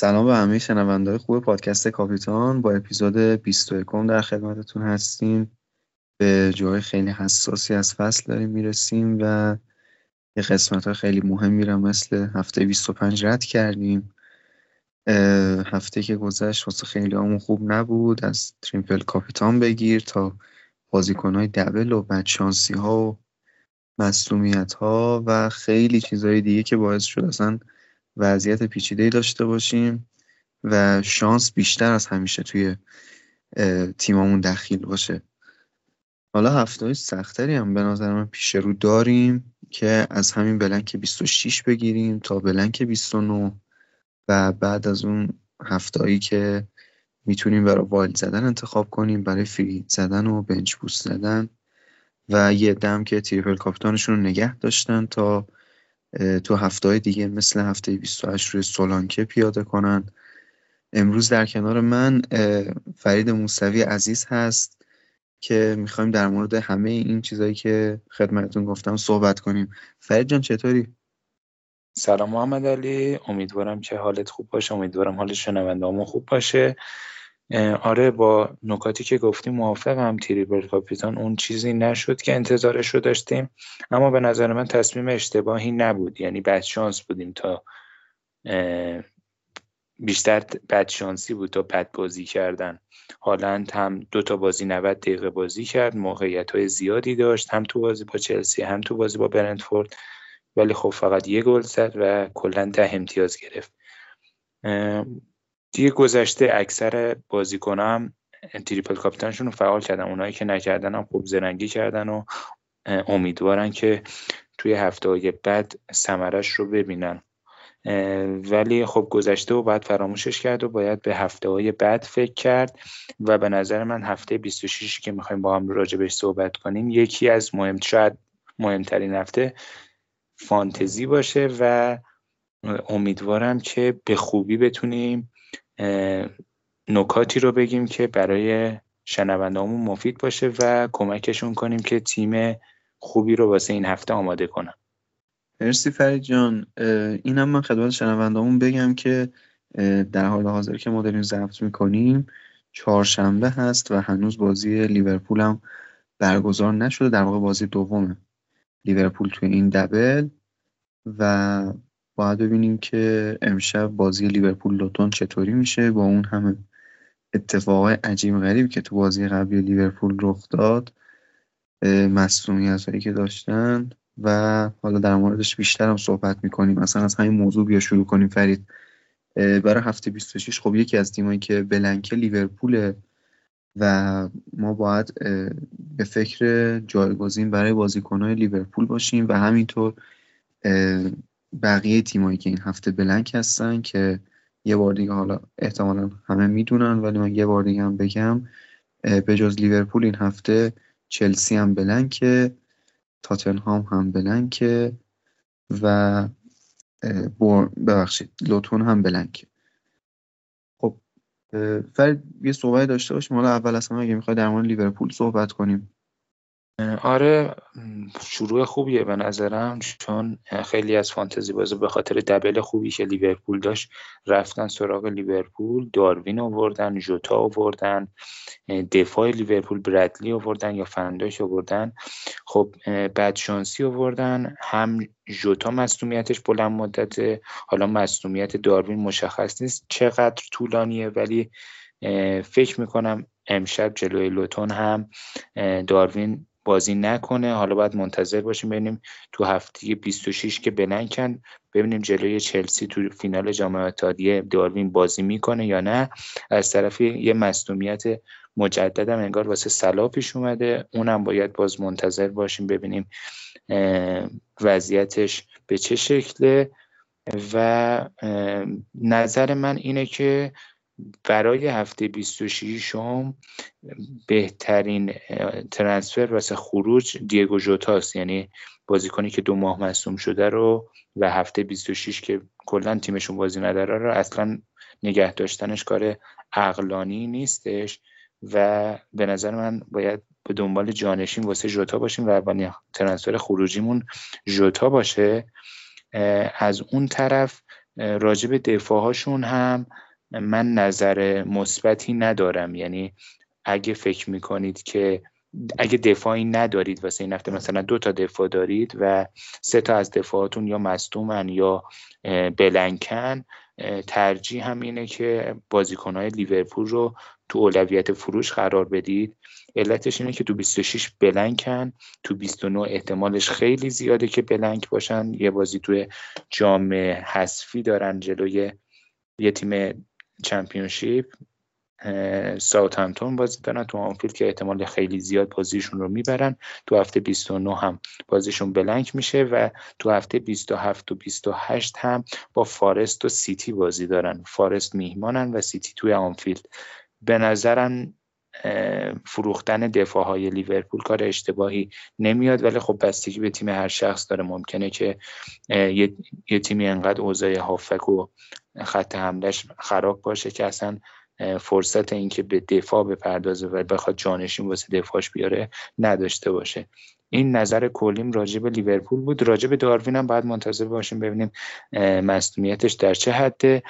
سلام به همه شنوندهای خوب پادکست کاپیتان. با اپیزود 21 در خدمتتون هستیم. به جای خیلی حساسی از فصل داریم می‌رسیم و یه قسمت های خیلی مهم میرم مثل هفته 25 رد کردیم. هفته که گذشت واسه خیلی همون خوب نبود. از تریمپل کاپیتان بگیر تا بازیکن های دبل و بدشانسی ها و مسلومیت ها و خیلی چیزهای دیگه که باعث شد اصلا وضعیت پیچیده داشته باشیم و شانس بیشتر از همیشه توی تیمامون دخیل باشه. حالا هفته های سختری هم به نظر من پیش رو داریم که از همین blank 26 بگیریم تا blank 29 و بعد از اون هفتهایی که می‌تونیم برای wild زدن انتخاب کنیم برای free زدن و bench boost زدن و یه عده‌ام که triple captain شون رو نگه داشتن تا تو هفته دیگه مثل هفته 28 روی سولانکه پیاده کنن. امروز در کنار من فرید موسوی عزیز هست که می‌خوایم در مورد همه این چیزهایی که خدمتتون گفتم صحبت کنیم. فرید جان چطوری؟ سلام محمد علی. امیدوارم که حالت خوب باشه. امیدوارم حال شنونده خوب باشه. آره با نکاتی که گفتیم موافقم تریبل کاپیتان اون چیزی نشد که انتظارش رو داشتیم. اما به نظر من تصمیم اشتباهی نبود. یعنی بد شانس بودیم تا بیشتر بد شانسی بود تا بد بازی کردن. هالند هم دو تا بازی 90 دقیقه بازی کرد. موقعیت های زیادی داشت. هم تو بازی با چلسی هم تو بازی با برنتفورد. ولی خب فقط یه گل زد و کلا ده امتیاز گرفت. دیگه گذشته اکثر بازیکنام تریپل کاپیتانشون رو فعال کردن. اونایی که نکردن هم خوب زرنگی کردن و امیدوارن که توی هفته های بعد سمرش رو ببینن. ولی خب گذشته و بعد فراموشش کرد و باید به هفته های بعد فکر کرد و به نظر من هفته 26 که می‌خوایم با هم راجع بهش صحبت کنیم یکی از مهم شاید مهمترین هفته فانتزی باشه و امیدوارم که به خوبی بتونیم نکاتی رو بگیم که برای شنوندهامون مفید باشه و کمکشون کنیم که تیم خوبی رو واسه این هفته آماده کنن. مرسی فرید جان. اینم من خدمت شنوندهامون بگم که در حال حاضر که ما داریم ضبط می‌کنیم چهارشنبه هست و هنوز بازی لیورپول هم برگزار نشده در واقع بازی دومه. لیورپول توی این دبل و باید ببینیم که امشب بازی لیورپول لوتون چطوری میشه. با اون همه اتفاقای عجیب غریب که تو بازی قبلی لیورپول رخ داد مسئولیت هایی که داشتن و حالا در موردش بیشتر هم صحبت می‌کنیم. مثلا از همین موضوع بیا شروع کنیم فرید. برای هفته 26 خب یکی از تیمایی که بلنکه لیورپوله و ما باید به فکر جایگزین برای بازیکنهای لیورپول باشیم و همینطور بقیه تیمایی که این هفته بلنک هستن که یه بار دیگه حالا احتمالا همه می‌دونن ولی من یه بار دیگه هم بگم به جز لیورپول این هفته چلسی هم بلنکه تاتنهام هم بلنکه و ببخشید لوتون هم بلنکه. خب فرید یه صحبت داشته باشیم؟ حالا اول از همه اگه می‌خوای در مورد لیورپول صحبت کنیم. آره شروع خوبیه به نظرم چون خیلی از فانتزی بازی به خاطر دبل خوبی که لیورپول داشت رفتن سراغ لیورپول داروین آوردن جوتا آوردن دفاع لیورپول برادلی آوردن یا فنداش آوردن. خب بعد شانسی آوردن هم جوتا مصومیتش بلند مدت حالا مصومیت داروین مشخص نیست چقدر طولانیه ولی فکر می‌کنم امشب جلوی لوتون هم داروین بازی نکنه. حالا باید منتظر باشیم ببینیم تو هفته 26 که بلنکن ببینیم جلوی چلسی تو فینال جام اتحادیه داروین بازی می‌کنه یا نه. از طرفی یه مصونیت مجددم انگار واسه سلا پیش اومده. اونم باید باز منتظر باشیم ببینیم وضعیتش به چه شکله. و نظر من اینه که برای هفته 26 هم بهترین ترنسفر واسه خروج دیگو جوتاست یعنی بازیکنی که دو ماه مصوم شده رو و هفته 26 که کلا تیمشون بازی نداره رو اصلا نگه داشتنش کار عقلانی نیستش و به نظر من باید به دنبال جانشین واسه جوتا باشیم و اولین ترنسفر خروجیمون جوتا باشه. از اون طرف راجب دفاعهاشون هم من نظر مثبتی ندارم. یعنی اگه فکر می‌کنید که اگه دفاعی ندارید واسه این هفته مثلا دو تا دفاع دارید و سه تا از دفاعاتون یا مصدومن یا بلنکن ترجیح هم اینه که بازیکنهای لیورپول رو تو اولویت فروش قرار بدید. علتش اینه که تو 26 بلنکن تو 29 احتمالش خیلی زیاده که blank باشن. یه بازی توی جام حذفی دارن جلوی یه تیم Championship ساوتهمپتون بازی دارن تو آنفیلد که احتمال خیلی زیاد بازیشون رو می‌برن. تو هفته 29 هم بازیشون blank میشه و تو هفته 27 و 28 هم با فارست و سیتی بازی دارن. فارست میهمانن و سیتی توی آنفیلد. به نظرم فروختن دفاع های لیورپول کار اشتباهی نمیاد ولی خب بستگی به تیم هر شخص داره. ممکنه که یه, یه تیمی انقدر اوضاع هافک و خط حملش خراب باشه که اصلا فرصت اینکه به دفاع بپردازه و بخواد جانشین واسه دفاعش بیاره نداشته باشه. این نظر کلیم راجع به لیورپول بود. راجع به داروین هم باید منتظر باشیم ببینیم مصونیتش در چه حده.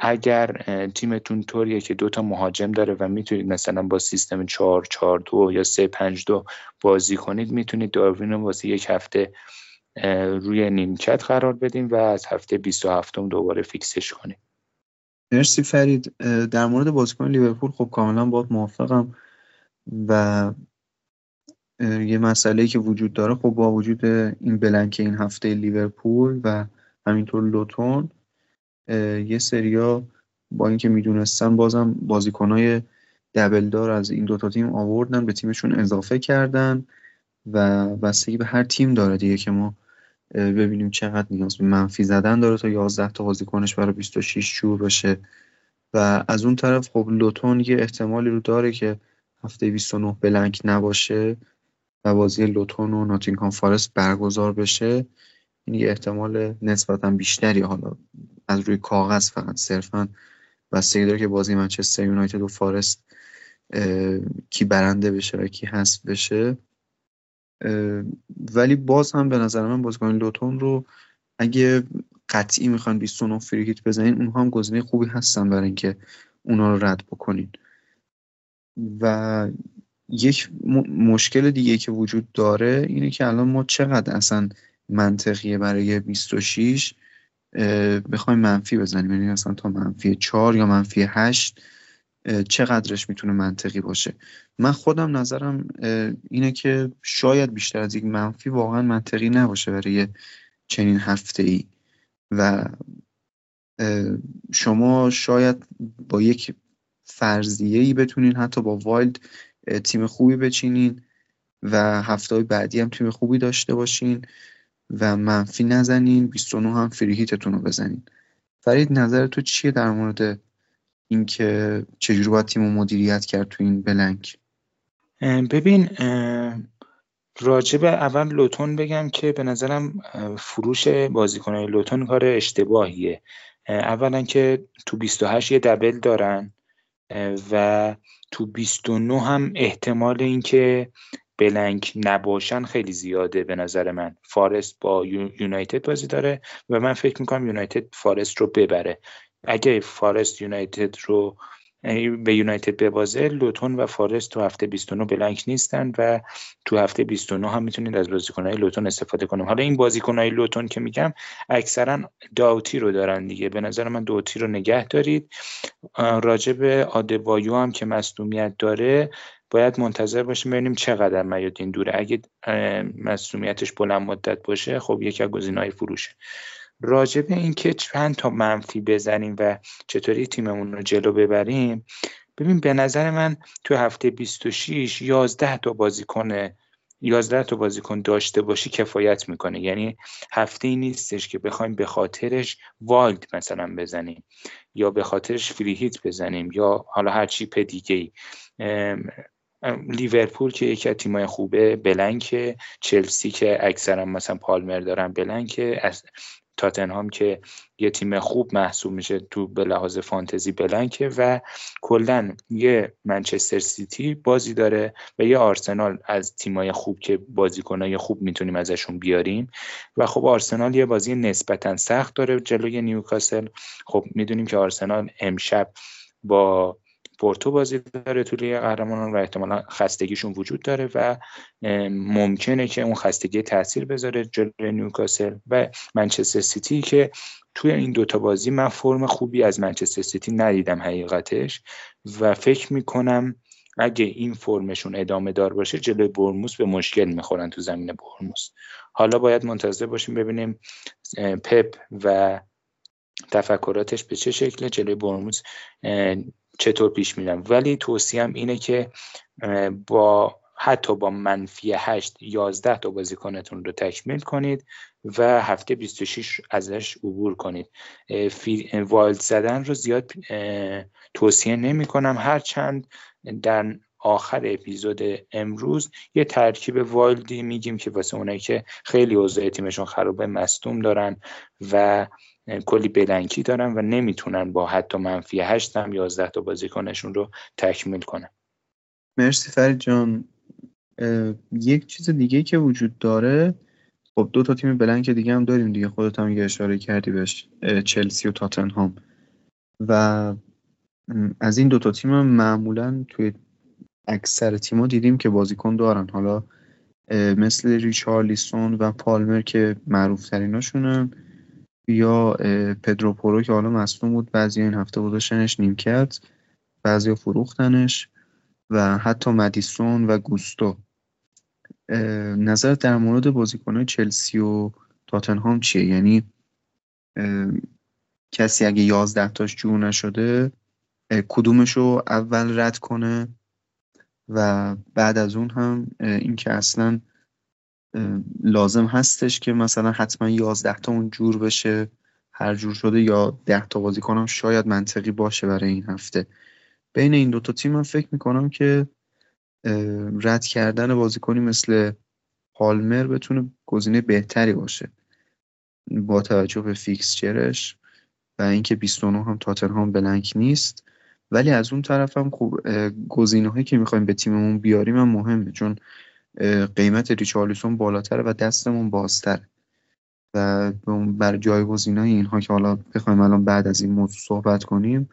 اگر تیمتون طوریه که دوتا مهاجم داره و می‌تونید مثلا با سیستم 4 4 2 یا 3 5 2 بازی کنید می‌تونید داروین رو واسه یک هفته روی نیمکت قرار بدیم و از هفته 27 دوباره فیکسش کنیم مرسی فرید. در مورد بازیکن لیورپول خب کاملا باید موافقم و یه مسئله که وجود داره خب با وجود این بلنک این هفته لیورپول و همینطور لوتون یه سریا با اینکه می‌دونستن بازم بازیکنهای دبل دار از این دوتا تیم آوردن به تیمشون اضافه کردن و بستگی به هر تیم داره دیگه که ما ببینیم چقدر نیاز به منفی زدن داره تا 11 تا بازیکنش برای 26 شور بشه. و از اون طرف خب لوتون یه احتمالی رو داره که هفته 29 بلنک نباشه و بازی لوتون و ناتینگهام فارست برگزار بشه. این یه احتمال نسبتا بیشتری حالا از روی کاغذ فقط صرفا. بستگی داره که بازی منچستر یونایتد و فارست کی برنده بشه و کی حذف بشه. ولی باز هم به نظر من بازیکن لوتون رو اگه قطعی می‌خوان 29 فریکیت بزنین اونها هم گزینه خوبی هستن برای اینکه اونا رو رد بکنین. و یک مشکل دیگه که وجود داره اینه که الان ما چقدر اصلا منطقیه برای 26 بخوایم منفی بزنیم. یعنی اصلا تا منفی 4 یا منفی 8 چقدرش می‌تونه منطقی باشه؟ من خودم نظرم اینه که شاید بیشتر از یک منفی واقعا منطقی نباشه برای چنین هفته ای و شما شاید با یک فرضیه ای بتونین حتی با wild تیم خوبی بچینین و هفته بعدی هم تیم خوبی داشته باشین. و منفی نزنین 29 هم free hit تون رو بزنین. فرید نظر تو چیه در مورد اینکه چجوری باید تیم مدیریت کرد تو این blank؟ ببین راجب اول لوتون بگم که به نظرم فروش بازیکنهای لوتون کار اشتباهیه. اولا که تو 28 یه دبل دارن و تو 29 هم احتمال اینکه بلنک نباشن خیلی زیاده به نظر من. فارست با یونایتد بازی داره و من فکر می‌کنم یونایتد فارست رو ببره. اگه فارست یونایتد رو به یونایتد ببازه لوتون و فارست تو هفته 29 بلنک نیستن و تو هفته 29 هم می‌تونید از بازیکنهای لوتون استفاده کنیم. حالا این بازیکنهای لوتون که میگم اکثرا داوتی رو دارن دیگه. به نظر من دوتی رو نگه دارید. راجب آدبایو هم که مصدومیت داره باید منتظر باشیم ببینیم چقدر میادین دوره. اگه مصدومیتش بلند مدت باشه خب یکی از گزینه‌های فروشه راجع به اینکه چند تا منفی بزنیم و چطوری تیممون رو جلو ببریم ببین به نظر من تو هفته 26 11 تا بازیکن 11 تا بازیکن داشته باشی کفایت می‌کنه. یعنی هفته ای نیستش که بخوایم به خاطرش والد مثلا بزنیم یا به خاطرش فریهیت بزنیم یا حالا هر چیپ دیگه ای لیورپول که یکی از تیمای خوبه بلنکه چلسی که اکثرا مثلا پالمر دارن بلنکه تاتنهام که یه تیم خوب محسوب میشه تو به لحاظ فانتزی بلنکه و کلا یه منچستر سیتی بازی داره و یه آرسنال از تیمای خوب که بازیکنای خوب می‌تونیم ازشون بیاریم و خب آرسنال یه بازی نسبتا سخت داره جلوی نیوکاسل. خب می‌دونیم که آرسنال امشب با پورتو بازی داره توی لیگ قهرمانان و احتمالا خستگیشون وجود داره و ممکنه که اون خستگی تاثیر بذاره جلوی نیوکاسل و منچستر سیتی که توی این دوتا بازی من فرم خوبی از منچستر سیتی ندیدم حقیقتش و فکر می‌کنم اگه این فرمشون ادامه دار باشه جلوی بورنموس به مشکل می‌خورن تو زمین بورنموس. حالا باید منتظر باشیم ببینیم پپ و تفکراتش به چه شکله. جلوی برموس چطور پیش میرم. ولی توصیم اینه که با حتی با منفی 8 11 تا بازیکنتون رو تکمیل کنید و هفته 26 ازش عبور کنید. والد زدن رو زیاد توصیه نمی کنم هرچند در آخر اپیزود امروز یه ترکیب والدی میگیم که واسه اونایی که خیلی اوضاع تیمشون خرابه مصدوم دارن و کلی بلنکی دارن و نمی‌تونن با حتی منفی هشت هم یازده تا بازیکنشون رو تکمیل کنن. مرسی فرید جان. یک چیز دیگه که وجود داره خب دو تا تیم بلنک دیگه هم داریم دیگه خودت هم یه اشاره کردی بهش چلسی و تاتنهام. و از این دو تا تیم معمولا توی اکثر تیما دیدیم که بازیکن دارن. حالا مثل ریچارلیسون و پالمر که معروف تریناشونن یا پدرو پورو که حالا مصدوم بود بعضی این هفته گذاشتنش کرد بعضی فروختنش و حتی مدیسون و گوستو. نظر در مورد بازیکنهای چلسی و تاتنهام چیه؟ یعنی کسی اگه یازده تاش جور نشده کدومش رو اول رد کنه و بعد از اون هم اینکه اصلا لازم هستش که مثلا حتما یازده تا اون جور بشه. هر جور شده یا ده تا بازی کنم شاید منطقی باشه برای این هفته. بین این دوتا تیم من فکر می‌کنم که رد کردن بازیکنی مثل پالمر بتونه گزینه بهتری باشه. با توجه به فیکسچرش و اینکه 29 هم تاتنهام بلنک نیست. ولی از اون طرف هم خوب گزینه هایی که می‌خوایم به تیممون بیاریم هم مهمه. چون قیمت ریچارلیسون بالاتره و دستمون بازتر و بر جایگزین اینها که حالا بخوایم الان بعد از این موضوع صحبت کنیم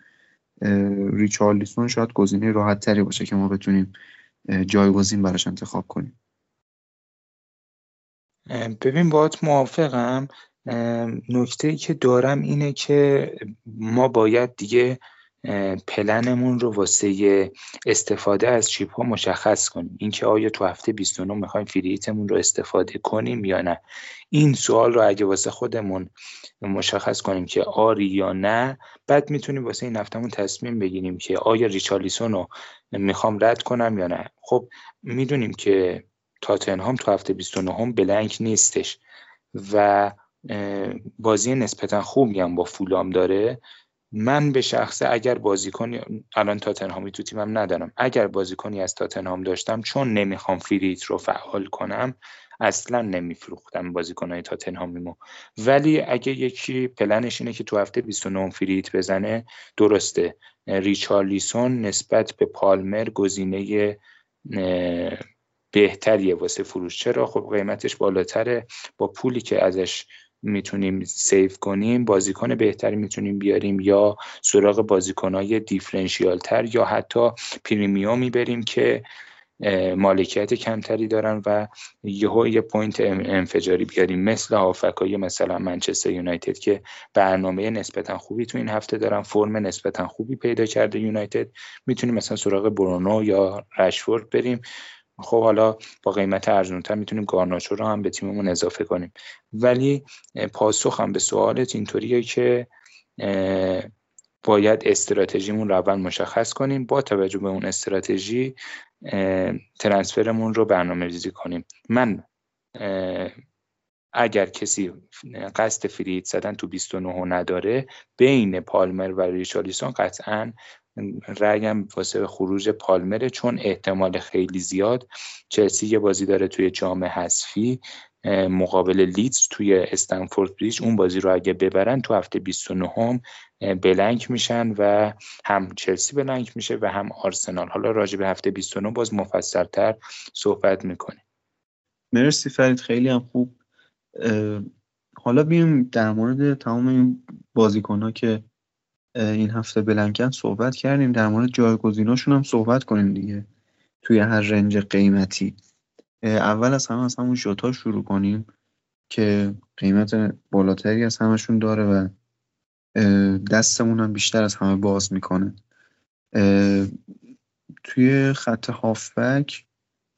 ریچارلیسون شاید گزینه راحت تری باشه که ما بتونیم جایگزین براش انتخاب کنیم. ببین باید موافقم. نکته ای که دارم اینه که ما باید دیگه پلنمون رو واسه استفاده از چیپ ها مشخص کنیم. اینکه آیا تو هفته 29 می‌خوایم فریتمون رو استفاده کنیم یا نه. این سوال رو اگه واسه خودمون مشخص کنیم که آری یا نه بعد می‌تونیم واسه این هفتهمون تصمیم بگیریم که آیا ریچارلیسون رو می‌خوام رد کنم یا نه. خب می‌دونیم که تاتنهام تو هفته 29 هم بلنک نیستش و بازی نسبتا خوبی هم با فولام داره. من به شخصه اگر بازیکنی الان تاتنهامی تو تیمم ندارم. اگر بازیکنی از تاتنهام داشتم چون نمی‌خوام فریت رو فعال کنم اصلا نمیفروختم بازیکنهای تاتنهامیمو ولی اگه یکی پلنش اینه که تو هفته 29 فریت بزنه درسته. ریچارلیسون نسبت به پالمر گزینه بهتریه واسه فروش. چرا؟ خب قیمتش بالاتره. با پولی که ازش می‌تونیم save کنیم بازیکن بهتری می‌تونیم بیاریم یا سراغ بازیکنهای differential تر یا حتی premium ی بریم که مالکیت کمتری دارن و یهو یه point انفجاری بیاریم. مثل هافبکای مثلا منچستر یونایتد که برنامه نسبتا خوبی تو این هفته دارن فرم نسبتا خوبی پیدا کرده یونایتد. می‌تونیم مثلا سراغ برونو یا رشفورد بریم. خب حالا با قیمت ارزونتر می‌تونیم گارناچو رو هم به تیممون اضافه کنیم. ولی پاسخ هم به سوالت اینطوریه که باید استراتژیمون رو اول مشخص کنیم با توجه به اون استراتژی ترنسفرمون رو برنامه ریزی کنیم. من اگر کسی قصد فرید زدن تو 29 نداره بین پالمر و ریچالیسون قطعا رأیم واسه خروج پالمره چون احتمال خیلی زیاد چلسی یه بازی داره توی جام حذفی مقابل لیدز توی استنفورد بریج اون بازی رو اگه ببرن تو هفته 29 هم بلنک میشن و هم چلسی بلنک میشه و هم آرسنال. حالا راجع به هفته 29 باز مفصلتر صحبت می‌کنه مرسی فرید خیلی هم خوب. حالا بیم در مورد تمام این بازیکن ها که این هفته بلنکن صحبت کردیم. در مورد جایگزیناشون هم صحبت کنیم دیگه. توی هر رنج قیمتی. اول از همه از همون ژوتا شروع کنیم که قیمت بالاتری از همشون داره و دستمون هم بیشتر از همه باز می‌کنه. توی خط هافبک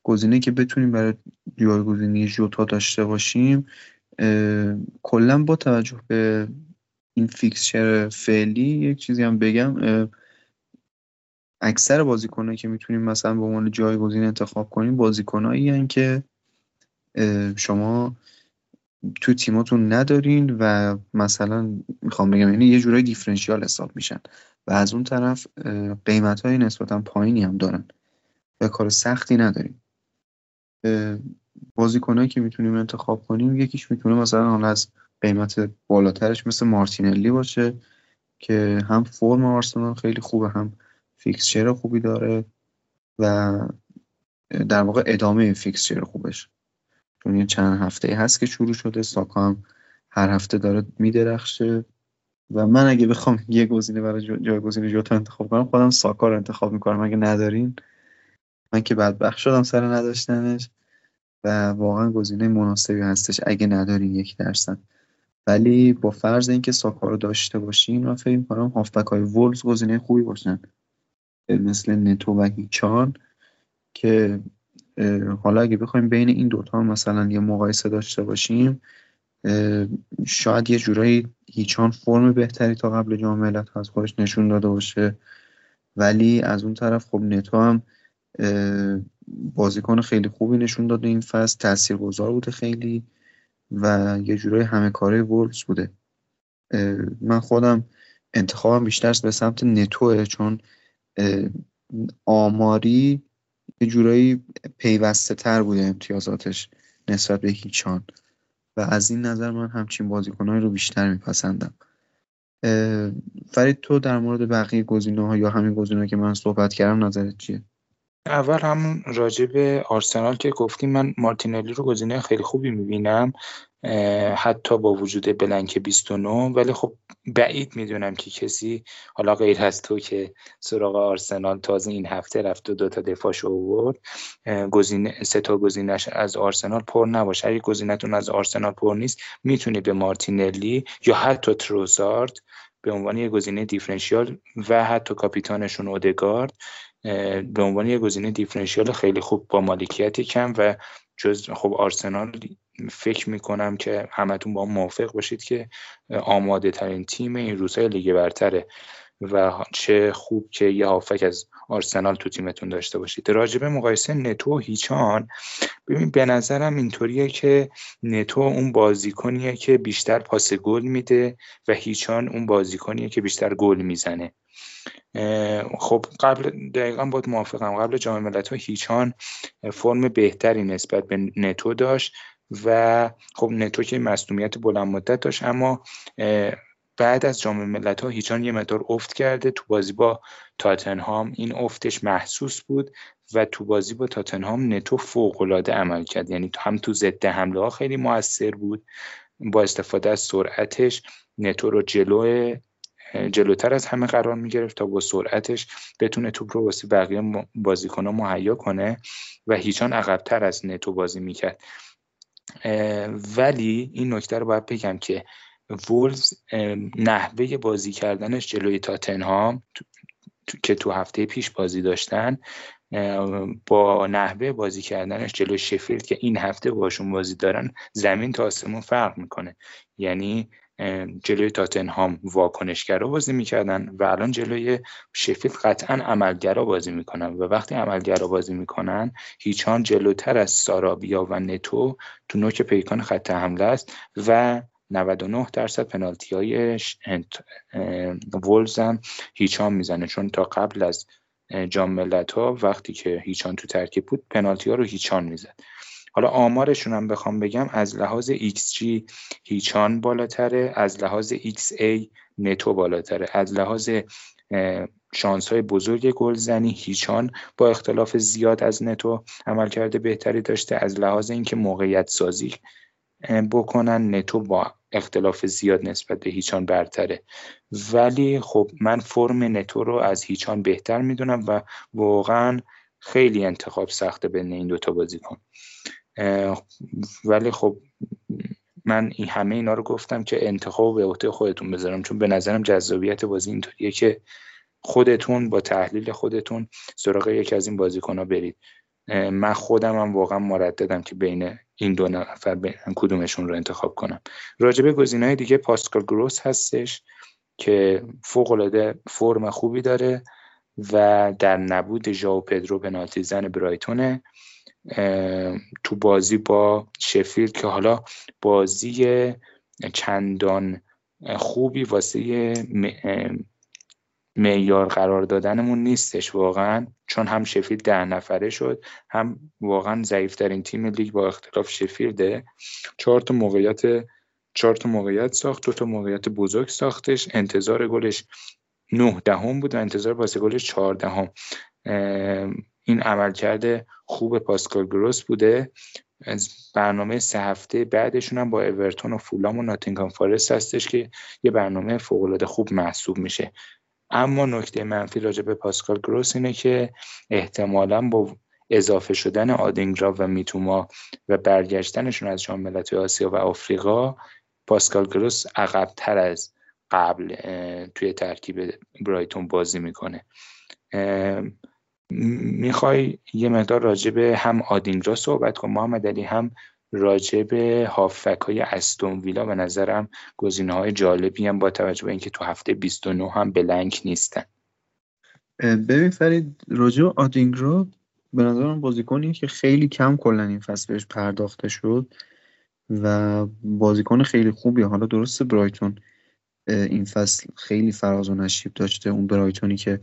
گزینه که بتونیم برای جایگزینی ژوتا داشته باشیم کلا با توجه به این فیکسچر فعلی یک چیزی هم بگم اکثر بازیکنایی که می‌تونیم مثلا به عنوان جایگزین انتخاب کنیم بازیکنایی که شما تو تیماتون ندارین و مثلا می‌خوام بگم یعنی یه جورای دیفرنشیال حساب میشن و از اون طرف قیمت های نسبتا پایینی هم دارن و کار سختی نداریم بازیکنایی که می‌تونیم انتخاب کنیم یکیش می‌تونه مثلا حالا از قیمت بالاترش مثل مارتینلی باشه که هم فرم آرسنال خیلی خوبه هم fixture خوبی داره و در واقع ادامه fixture خوبش. چون چند هفته هست که شروع شده ساکا هم هر هفته داره میدرخشه و من اگه بخوام یه گزینه برای جایگزین جوتا انتخاب کنم خودم ساکا رو انتخاب می‌کنم. اگه ندارین من که بدبخت شدم سر نداشتنش و واقعا گزینه مناسبی هستش. اگه ندارین یک درصد. ولی با فرض اینکه ساکا رو داشته باشین من فکر می‌کنم هافبک های وولز گزینه خوبی باشن. مثل نتو و هیچان که حالا اگه بخوایم بین این دوتا مثلا یه مقایسه داشته باشیم شاید یه جورایی هیچان فرم بهتری تا قبل جام ملت از خودش نشون داده باشه. ولی از اون طرف خب نتو هم بازیکن خیلی خوبی نشون داده این فصل تاثیرگذار بوده خیلی. و یه جورایی همه کاره وولز بوده. من خودم انتخابم بیشتر به سمت نتوه چون آماری یه جورایی پیوسته تر بوده امتیازاتش نسبت به هیچان. و از این نظر من همچین بازیکنهایی رو بیشتر میپسندم. فرید تو در مورد بقیه گزینه ها یا همین گزینه که من صحبت کردم نظرت چیه؟ اول همون راجع به آرسنال که گفتیم من مارتینلی رو گزینه خیلی خوبی می‌بینم حتی با وجود بلنک 29 ولی خب بعید می‌دونم که کسی حالا غیر از تو که سراغ آرسنال تازه این هفته رفت و دو تا دفاعش آورد گزینه سه تا گزینش از آرسنال پر نباشه. اگه گزینتون از آرسنال پر نیست می‌تونید به مارتینلی یا حتی تروزارد به عنوان یه گزینه دیفرنشیال و حتی کاپیتانشون اودگارد به عنوان یه گزینه دیفرنشیال خیلی خوب با مالکیت کم و جز خب آرسنال فکر می‌کنم که همتون با موافق باشید که آماده ترین تیم این روزهای لیگ برتره و چه خوب که یه هافک از آرسنال تو تیمتون داشته باشید. راجب مقایسه نتو و هیچان ببین به نظرم اینطوریه که نتو اون بازیکنیه که بیشتر پاس گل میده و هیچان اون بازیکنیه که بیشتر گل می‌زنه. خب قبل دقیقا باید موافقم. قبل جام ملت هیچان فرم بهتری نسبت به نتو داشت و خب نتو که مصدومیت بلند مدت داشت اما بعد از جام ملت ها هیچان یه مدار افت کرده. تو بازی با تاتنهام این افتش محسوس بود و تو بازی با تاتنهام نتو فوق العاده عمل کرد. یعنی هم تو ضد حمله ها خیلی موثر بود با استفاده از سرعتش. نتو رو جلو جلوتر از همه قرار می گرفت تا با سرعتش بتونه توپ رو واسه بقیه بازیکنها مهیا کنه و هیچان عقبتر از نتو بازی می‌کرد. ولی این نکته رو باید بگم که وولز نحوه بازی کردنش جلوی تاتنهام که تو هفته پیش بازی داشتن با نحوه بازی کردنش جلوی شفیلد که این هفته باشون بازی دارن زمین تا آسمون فرق می‌کنه. یعنی جلوی تاتنهام واکنشگرا بازی می‌کردن و الان جلوی شفیلد قطعا عملگرا بازی می‌کنن و وقتی عملگرا بازی می‌کنن هیچان جلوتر از سارابیا و نتو تو نوک پیکان خط حمله است و 99 درصد پنالتی های وولز هم هیچان می‌زنه. چون تا قبل از جام ملت ها وقتی که هیچان تو ترکیب بود پنالتی ها رو هیچان می‌زد. حالا آمارشون هم بخوام بگم از لحاظ XG هیچان بالاتره از لحاظ XA نتو بالاتره. از لحاظ شانس های بزرگ گلزنی هیچان با اختلاف زیاد از نتو عمل کرده بهتری داشته. از لحاظ اینکه موقعیت سازی بکنن نتو با اختلاف زیاد نسبت به هیچان برتره. ولی خب من فرم نتو رو از هیچان بهتر می‌دونم و واقعا خیلی انتخاب سخته بین این دوتا بازیکن. ولی خب من این همه اینا رو گفتم که انتخاب به عهده خودتون بذارم چون به نظرم جذابیت بازی اینطوریه که خودتون با تحلیل خودتون سراغ یکی از این بازیکن ها برید من خودم هم واقعا مرددم که بین این دو نفر بین کدومشون رو انتخاب کنم. راجبه گزینه‌های دیگه پاسکال گروس هستش که فوق العاده فرم خوبی داره و در نبود ژائو پدرو پنالتی زن برایتونه تو بازی با شفیلد که حالا بازی چندان خوبی واسه معیار قرار دادنمون نیستش واقعا چون هم شفیلد ده نفره شد هم واقعا ضعیفترین تیم لیگ با اختلاف شفیلده. چهار تا موقعیت چهار تا موقعیت ساخت دو تا موقعیت بزرگ ساختش. انتظار گلش نه دهم بود و انتظار واسه گلش چهاردهم این عملکرد خوب پاسکال گروس بوده. از برنامه سه هفته بعدشون هم با اورتون و فولام و ناتینگهام فارست هستش که یه برنامه فوق خوب محسوب میشه. اما نکته منفی راجع به پاسکال گروس اینه که احتمالا با اضافه شدن آدینگرا و میتوما و برگشتنشون از جام ملت‌های آسیا و آفریقا پاسکال گروس عقبتر از قبل توی ترکیب برایتون بازی می‌کنه. می‌خوای یه مقدار راجع به هم آدینگرا صحبت کن. محمد علی هم راجع به هافک های استون ویلا به نظرم گزینه های جالبی هم با توجه به اینکه تو هفته 29 هم بلنک نیستن. ببین فرید راجع به آدینگرا به نظرم بازیکنیه که خیلی کم کلا این فصل بهش پرداخته شد و بازیکن خیلی خوبی حالا درسته برایتون این فصل خیلی فراز و نشیب داشته. اون برایتونی که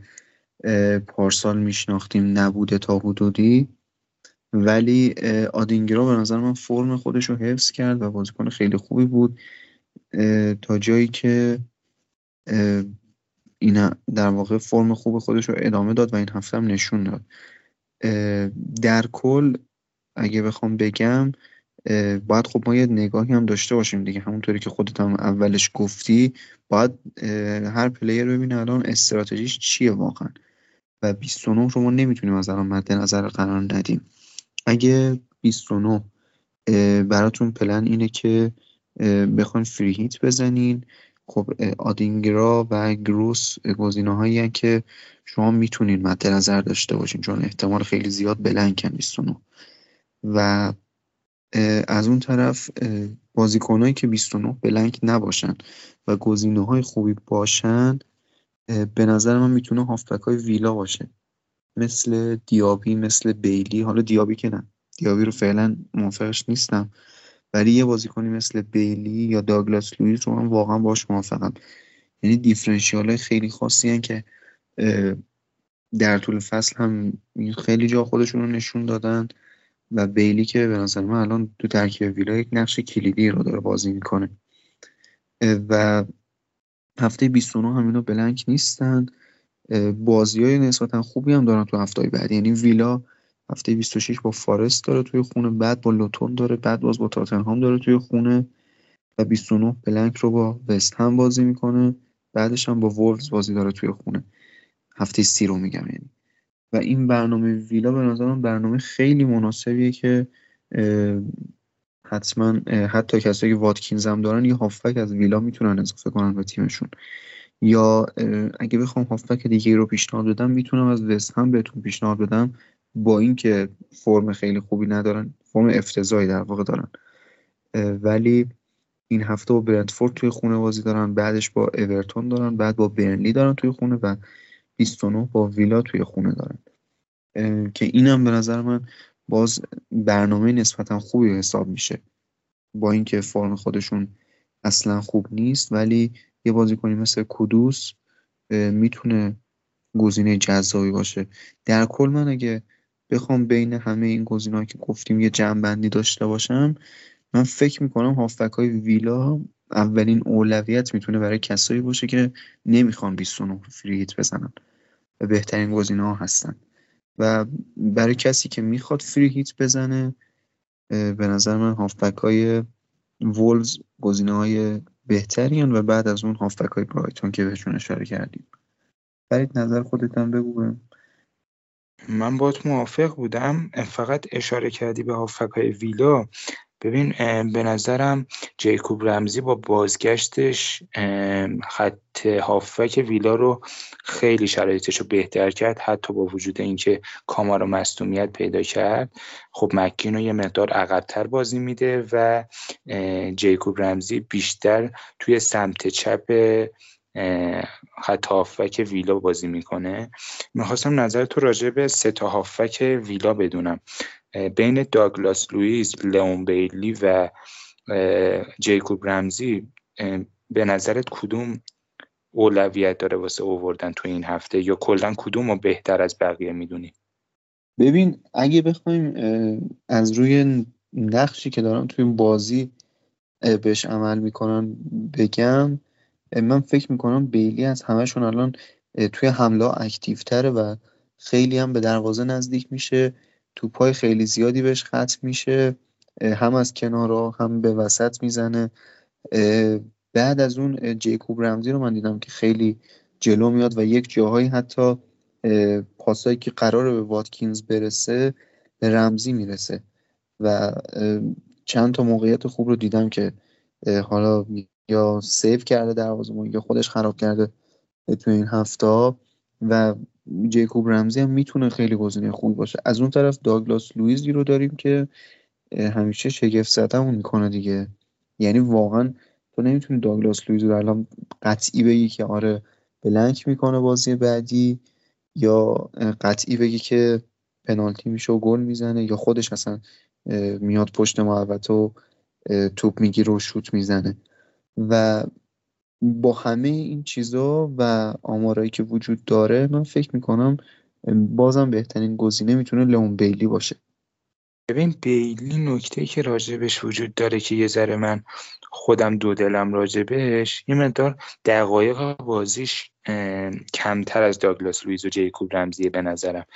پارسال میشناختیم نبوده تا حدودی. ولی آدینگرا به نظر من فرم خودش رو حفظ کرد و بازیکن خیلی خوبی بود. تا جایی که این در واقع فرم خوب خودش رو ادامه داد و این هفته هم نشون داد. در کل اگه بخوام بگم باید خب ما یه نگاهی هم داشته باشیم دیگه. همونطوری که خودت هم اولش گفتی باید هر پلیر ببینه الان استراتژیش چیه واقعا. و 29 رو ما نمی‌تونیم از الان مد نظر قرار ندیم. اگه 29 براتون پلن اینه که بخواین فری هیت بزنین. خب آدینگرا و گروس گزینه هایی که شما می‌تونین مد نظر داشته باشین چون احتمال خیلی زیاد بلنکن 29 و از اون طرف بازیکنهایی که 29 blank نباشن و گزینه های خوبی باشن به نظر من می‌تونه هافبک های ویلا باشه. مثل دیابی مثل بیلی. حالا دیابی که نه. دیابی رو فعلا موافقش نیستم. ولی یه بازیکنی مثل بیلی یا داگلاس لویز رو من واقعا باش موافقم. یعنی differential خیلی خاصی هن که در طول فصل هم خیلی جا خودشون رو نشون دادن. و بیلی که به نظر من الان تو ترکیب ویلا یک نقش کلیدی رو داره بازی می‌کنه. و هفته 29 هم اینا بلنک نیستن. بازی های نسبتا خوبی هم دارن تو هفته بعد. یعنی ویلا هفته 26 با فارست داره توی خونه بعد با لوتون داره بعد باز با تاتنهام داره توی خونه و 29 بلنک رو با وست هم بازی می‌کنه. بعدش هم با وولفز بازی داره توی خونه. هفته سی رو میگم یعنی. و این برنامه ویلا به نظرم برنامه خیلی مناسبیه که حتما حتی کسایی که واتکینز هم دارن یه هافبک از ویلا می‌تونن اضافه کنن به تیمشون. یا اگه بخوام هافبک دیگه رو پیشنهاد بدم می‌تونم از وست هم بهتون پیشنهاد بدم با اینکه فرم خیلی خوبی ندارن فرم افتضاحی در واقع دارن. ولی این هفته با برندفورد توی خونه بازی دارن بعدش با اورتون دارن بعد با برنلی دارن توی خونه و 29 با ویلا توی خونه دارن. که اینم به نظر من باز برنامه نسبتا خوبی حساب میشه. با اینکه فرم خودشون اصلا خوب نیست ولی یه بازیکنی مثل کودوس می‌تونه گزینه جذابی باشه. در کل من اگه بخوام بین همه این گزینه‌ها که گفتیم یه جمع داشته باشم من فکر می‌کنم هافبک های ویلا اولین اولویت می‌تونه برای کسایی باشه که نمی‌خوان 29 فریت بزنن و بهترین گزینه ها هستن. و برای کسی که می‌خواد فری هیت بزنه به نظر من هافبک های وولز گزینه های بهتری و بعد از اون هافبک های برایتون که بهشون اشاره کردیم. برید نظر خودت هم من باید موافق بودم. فقط اشاره کردی به هافبک های ویلا. ببین به نظرم جیکوب رمزی با بازگشتش خط هافک ویلا رو خیلی شرایطش رو بهتر کرد حتی با وجود اینکه کامارا مصدومیت پیدا کرد. خب مکین رو یه مقدار عقبتر بازی میده و جیکوب رمزی بیشتر توی سمت چپ خط هافک ویلا بازی می‌کنه. می‌خواستم نظر تو راجع به سه تا هافک ویلا بدونم. بین داگلاس لوئیس لئون بیلی و جیکوب رمزی به نظرت کدوم اولویت داره واسه اووردن تو این هفته؟ یا کلا کدوم رو بهتر از بقیه می‌دونی؟ ببین اگه بخوایم از روی نقشی که دارن توی بازی بهش عمل می‌کنن بگم من فکر می‌کنم بیلی از همهشون الان توی حمله اکتیو تره و خیلی هم به دروازه نزدیک میشه. توپای خیلی زیادی بهش ختم میشه هم از کنارا هم به وسط می‌زنه. بعد از اون جیکوب رمزی رو من دیدم که خیلی جلو میاد و یک جاهایی حتی پاسایی که قراره به واتکینز برسه به رمزی می‌رسه. و چند تا موقعیت خوب رو دیدم که حالا یا save کرده دروازه‌بان یا خودش خراب کرده تو این هفته و جیکوب رمزی هم می‌تونه خیلی گزینه خوب باشه. از اون طرف داگلاس لویزی رو داریم که همیشه شگفت زدمون می‌کنه دیگه. یعنی واقعا تو نمی‌تونی داگلاس لویز رو الان قطعی بگی که آره بلنک می‌کنه بازی بعدی یا قطعی بگی که پنالتی میشه و گل می‌زنه یا خودش اصلا میاد پشت محوطه و توپ می‌گیره و شوت می‌زنه. و با همه این چیزا و آمارایی که وجود داره من فکر می‌کنم بازم بهترین گزینه می‌تونه لئون بیلی باشه. ببین بیلی نکته که راجبش وجود داره که یه ذره من خودم دو دلم راجبش یه مقدار دقایق بازیش کمتر از داگلاس لویز و جیکوب رمزیه به نظرم.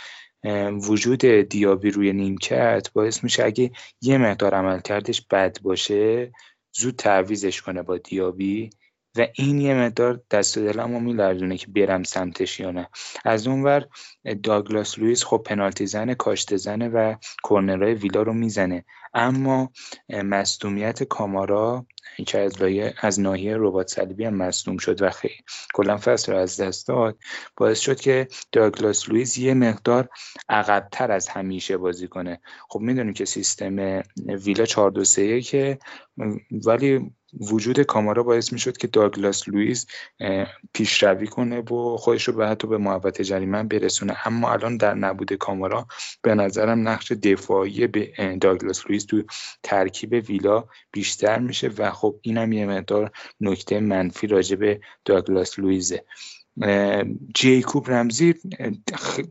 وجود دیابی روی نیمکت باعث میشه اگه یه مقدار عملکردش بد باشه زود تعویضش کنه با دیابی. و این یه مقدار دست و دلمو میلرزونه که برم سمتش یا نه. از اونور داگلاس لوئیس خب پنالتی زنه کاشته زنه و کرنرهای ویلا رو می‌زنه. اما مصدومیت کامارا که از لایه از ناحیه ربات صلیبی هم مصدوم شد و خیلی. کلا فصل رو از دست داد. باعث شد که داگلاس لوئیس یه مقدار عقبتر از همیشه بازی کنه. خب می‌دونیم که سیستم ویلا 4 2 3 که ولی وجود کامارا باعث می‌شد که داگلاس لوئیس پیشروی کنه و خودش رو به حتی به محوطه جریمه برسونه. اما الان در نبود کامارا به نظرم نقش دفاعی به داگلاس لوئیس تو ترکیب ویلا بیشتر میشه و خب اینم یه مقدار نکته منفی راجع به داگلاس لوئیزه جیکوب رمزی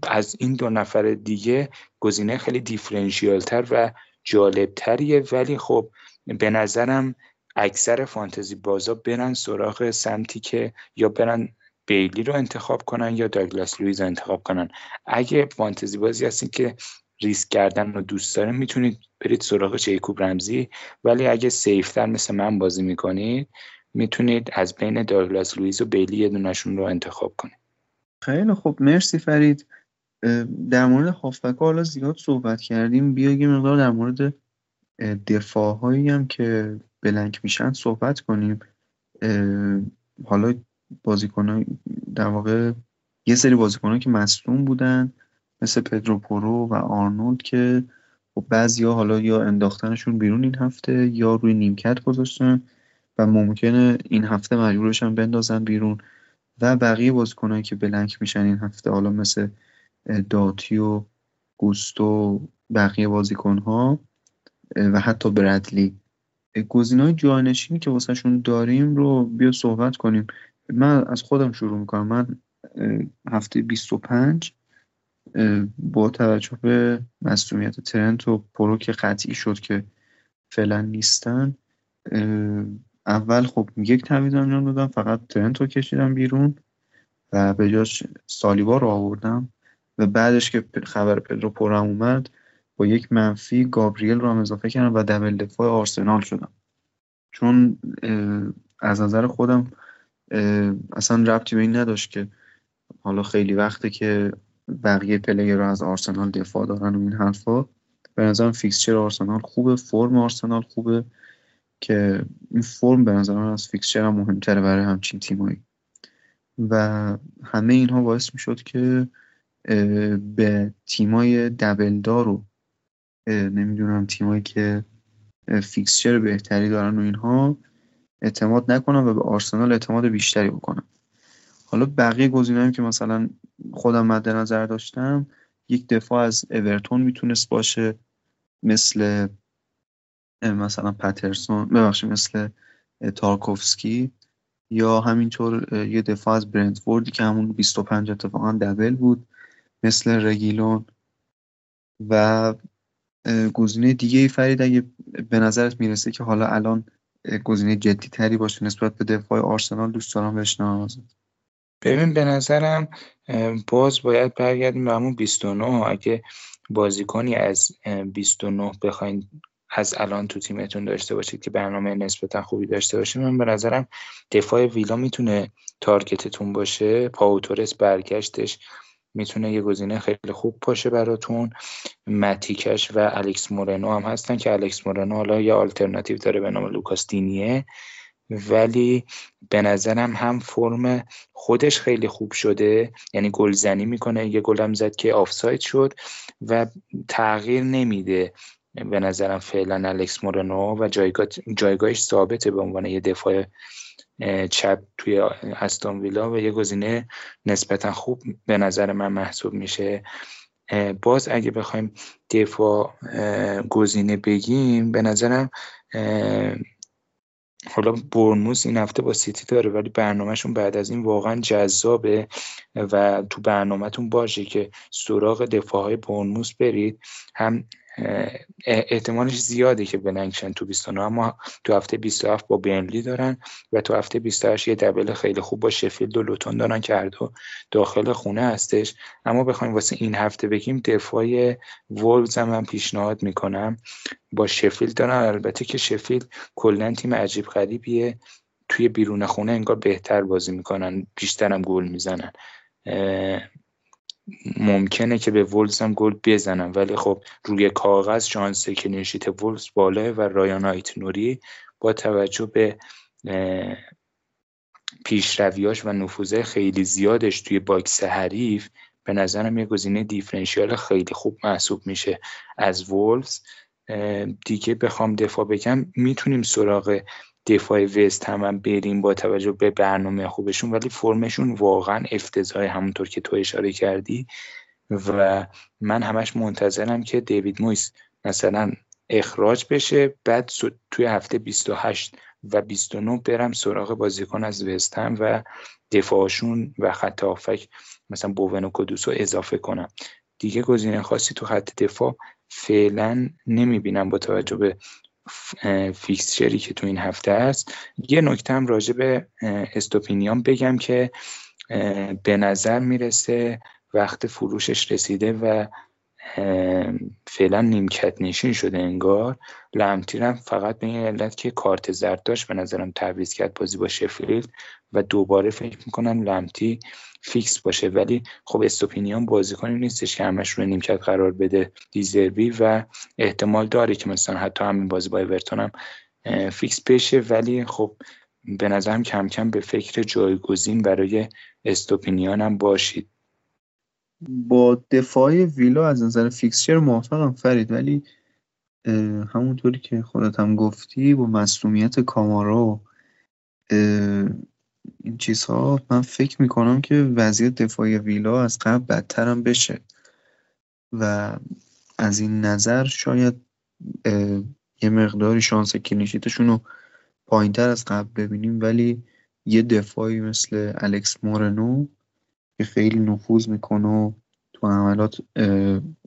از این دو نفر دیگه گزینه خیلی differential تر و جالب تریه ولی خب به نظرم اکثر فانتزی بازا برن سراغ سمتی که یا برن بیلی رو انتخاب کنن یا داگلاس لویز رو انتخاب کنن. اگه فانتزی بازی هستین که ریسک کردن رو دوست داره می‌تونید برید سراغ جیکوب رمزی. ولی اگه safe تر مثل من بازی می‌کنید می‌تونید از بین داگلاس لویز و بیلی یه دونشون رو انتخاب کنید. خیلی خب مرسی فرید. در مورد هافبک حالا زیاد صحبت کردیم. بیا یه مقدار در مورد دفاع هایی هم که blank میشن صحبت کنیم. حالا بازیکن در واقع یه سری بازیکن که مصدوم بودن مثل پدرو پورو و آرنولد که خب بعضی ها حالا یا انداختنشون بیرون این هفته یا روی نیمکت گذاشتن و ممکنه این هفته مجبورشن بندازن بیرون. و بقیه بازیکنهایی که بلنک میشن این هفته حالا مثل داتی و گوستو بقیه بازیکن ها و حتی برادلی. های جانشینی که واسهشون داریم رو بیا صحبت کنیم. من از خودم شروع می‌کنم. من هفته 25 با توجه به مسئولیت ترنت و پرو که قطعی شد که فعلا نیستن اول خب یک تعویض انجام دادم فقط ترنت رو کشیدم بیرون و به جاش سالیبا رو آوردم و بعدش که خبر پدرو پرم اومد با یک منفی گابریل رو هم اضافه کردم و double دفاع آرسنال شدم. چون از نظر خودم اصلا ربطی به این نداشت که حالا خیلی وقته که بقیه player رو از آرسنال دفاع دارن و این حرفا. به نظرم fixture آرسنال خوبه فرم آرسنال خوبه که این فرم به نظر من از fixture هم مهمتره برای همچین تیمایی. و همه اینها باعث می شد که به تیمای دبلدار و نمی‌دونم تیمایی که فیکسچر بهتری دارن و اینها اعتماد نکنم و به آرسنال اعتماد بیشتری بکنم. حالا بقیه گزینه‌هایی که مثلا خودم مد نظر داشتم یک دفاع از اورتون می‌تونست باشه مثل مثلا پترسون ببخشید مثل تارکوفسکی یا همینطور یه دفاع از برنتفوردی که همون 25 اتفاقا دبل بود مثل رگیلون و گزینه دیگه ای فرید اگه به نظرت می‌رسه که حالا الان گزینه جدی تری باشه نسبت به دفاع آرسنال دوست دارم بشنوم ببین به نظرم باز باید برگردیم به همون 29 اگه بازیکنی از 29 بخواین از الان تو تیمتون داشته باشید که برنامه نسبتا خوبی داشته باشید من به نظرم دفاع ویلا می‌تونه target تون باشه. پائو تورس برگشتش می‌تونه یه گزینه خیلی خوب باشه براتون. متی کش و الکس مورنو هم هستن که الکس مورنو حالا یه آلترناتیو داره به نام لوکاس دینیه. ولی به نظرم هم فرم خودش خیلی خوب شده. یعنی گلزنی می‌کنه. یه گلم زد که آفساید شد و تغییر نمیده. به نظرم فعلا الکس مورنو و جایگاه جایگاهش ثابته به عنوان یه دفاع چپ توی استون ویلا و یه گزینه نسبتا خوب به نظر من محسوب میشه. باز اگه بخوایم دفاع گزینه بگیم به نظرم حالا برنموس این هفته با سیتی داره ولی برنامهشون بعد از این واقعا جذابه و تو برنامهتون باشه که سراغ دفاع های برنموس برید. هم احتمالش زیاده که بلنگشن تو 29 اما تو هفته 27 با برنلی دارن و تو هفته 28 یه دبل خیلی خوب با شفیلد و لوتون دارن که هر دو داخل خونه هستش. اما بخوایم واسه این هفته بگیم دفاع وولز هم من پیشنهاد می‌کنم. با شفیلد دارن. البته که شفیلد کلا تیم عجیب غریبیه. توی بیرون خونه انگار بهتر بازی می‌کنن. بیشترم گل می‌زنن. ممکنه که به وولز هم گل بزنم ولی خب روی کاغذ شانس clean sheet وولز بالا و رایان آیت نوری با توجه به پیشرویاش و نفوذ خیلی زیادش توی box حریف به نظرم یه گزینه differential خیلی خوب محسوب میشه از وولز دیگه بخوام دفاع بگم می‌تونیم سراغ دفاع وست هم, هم بریم با توجه به برنامه خوبشون ولی فرمشون واقعا افتضاح همونطور که تو اشاره کردی. و من همش منتظرم که دیوید مویس مثلا اخراج بشه بعد توی هفته 28 و 29 برم سراغ بازیکن از وستهم و دفاعشون و خط آفک مثلا بوون و کدوس رو اضافه کنم. دیگه گزینه خاصی تو خط دفاع فعلا نمی‌بینم با توجه به فیکسچری که تو این هفته است. یه نکته هم راجع به استوپینیان بگم که به نظر می‌رسه وقت فروشش رسیده و فعلا نیمکت نشین شده انگار. لمپتی رم فقط به این علت که کارت زرد داشت به نظرم تعویض کرد بازی با شفیلد و دوباره فکر می‌کنم لمپتی فیکس باشه. ولی خب استوپینیان بازیکنی نیستش که همش روی نیمکت قرار بده. دیزربی و احتمال داره که مثلا حتی همین بازی با اورتون هم فیکس بشه. ولی خب به نظرم کم کم به فکر جایگزین برای استوپینیان هم باشید. با دفاع ویلا از نظر فیکسچر موافقم فرید ولی همونطوری که خودت هم گفتی با مسلومیت کامارا و این چیزها من فکر می‌کنم که وضعیت دفاعی ویلا از قبل بدتر هم بشه. و از این نظر شاید یه مقداری شانس clean sheet شون رو پایین تر از قبل ببینیم ولی یه دفاعی مثل الکس مورنو که خیلی نفوذ می‌کنه و تو حملات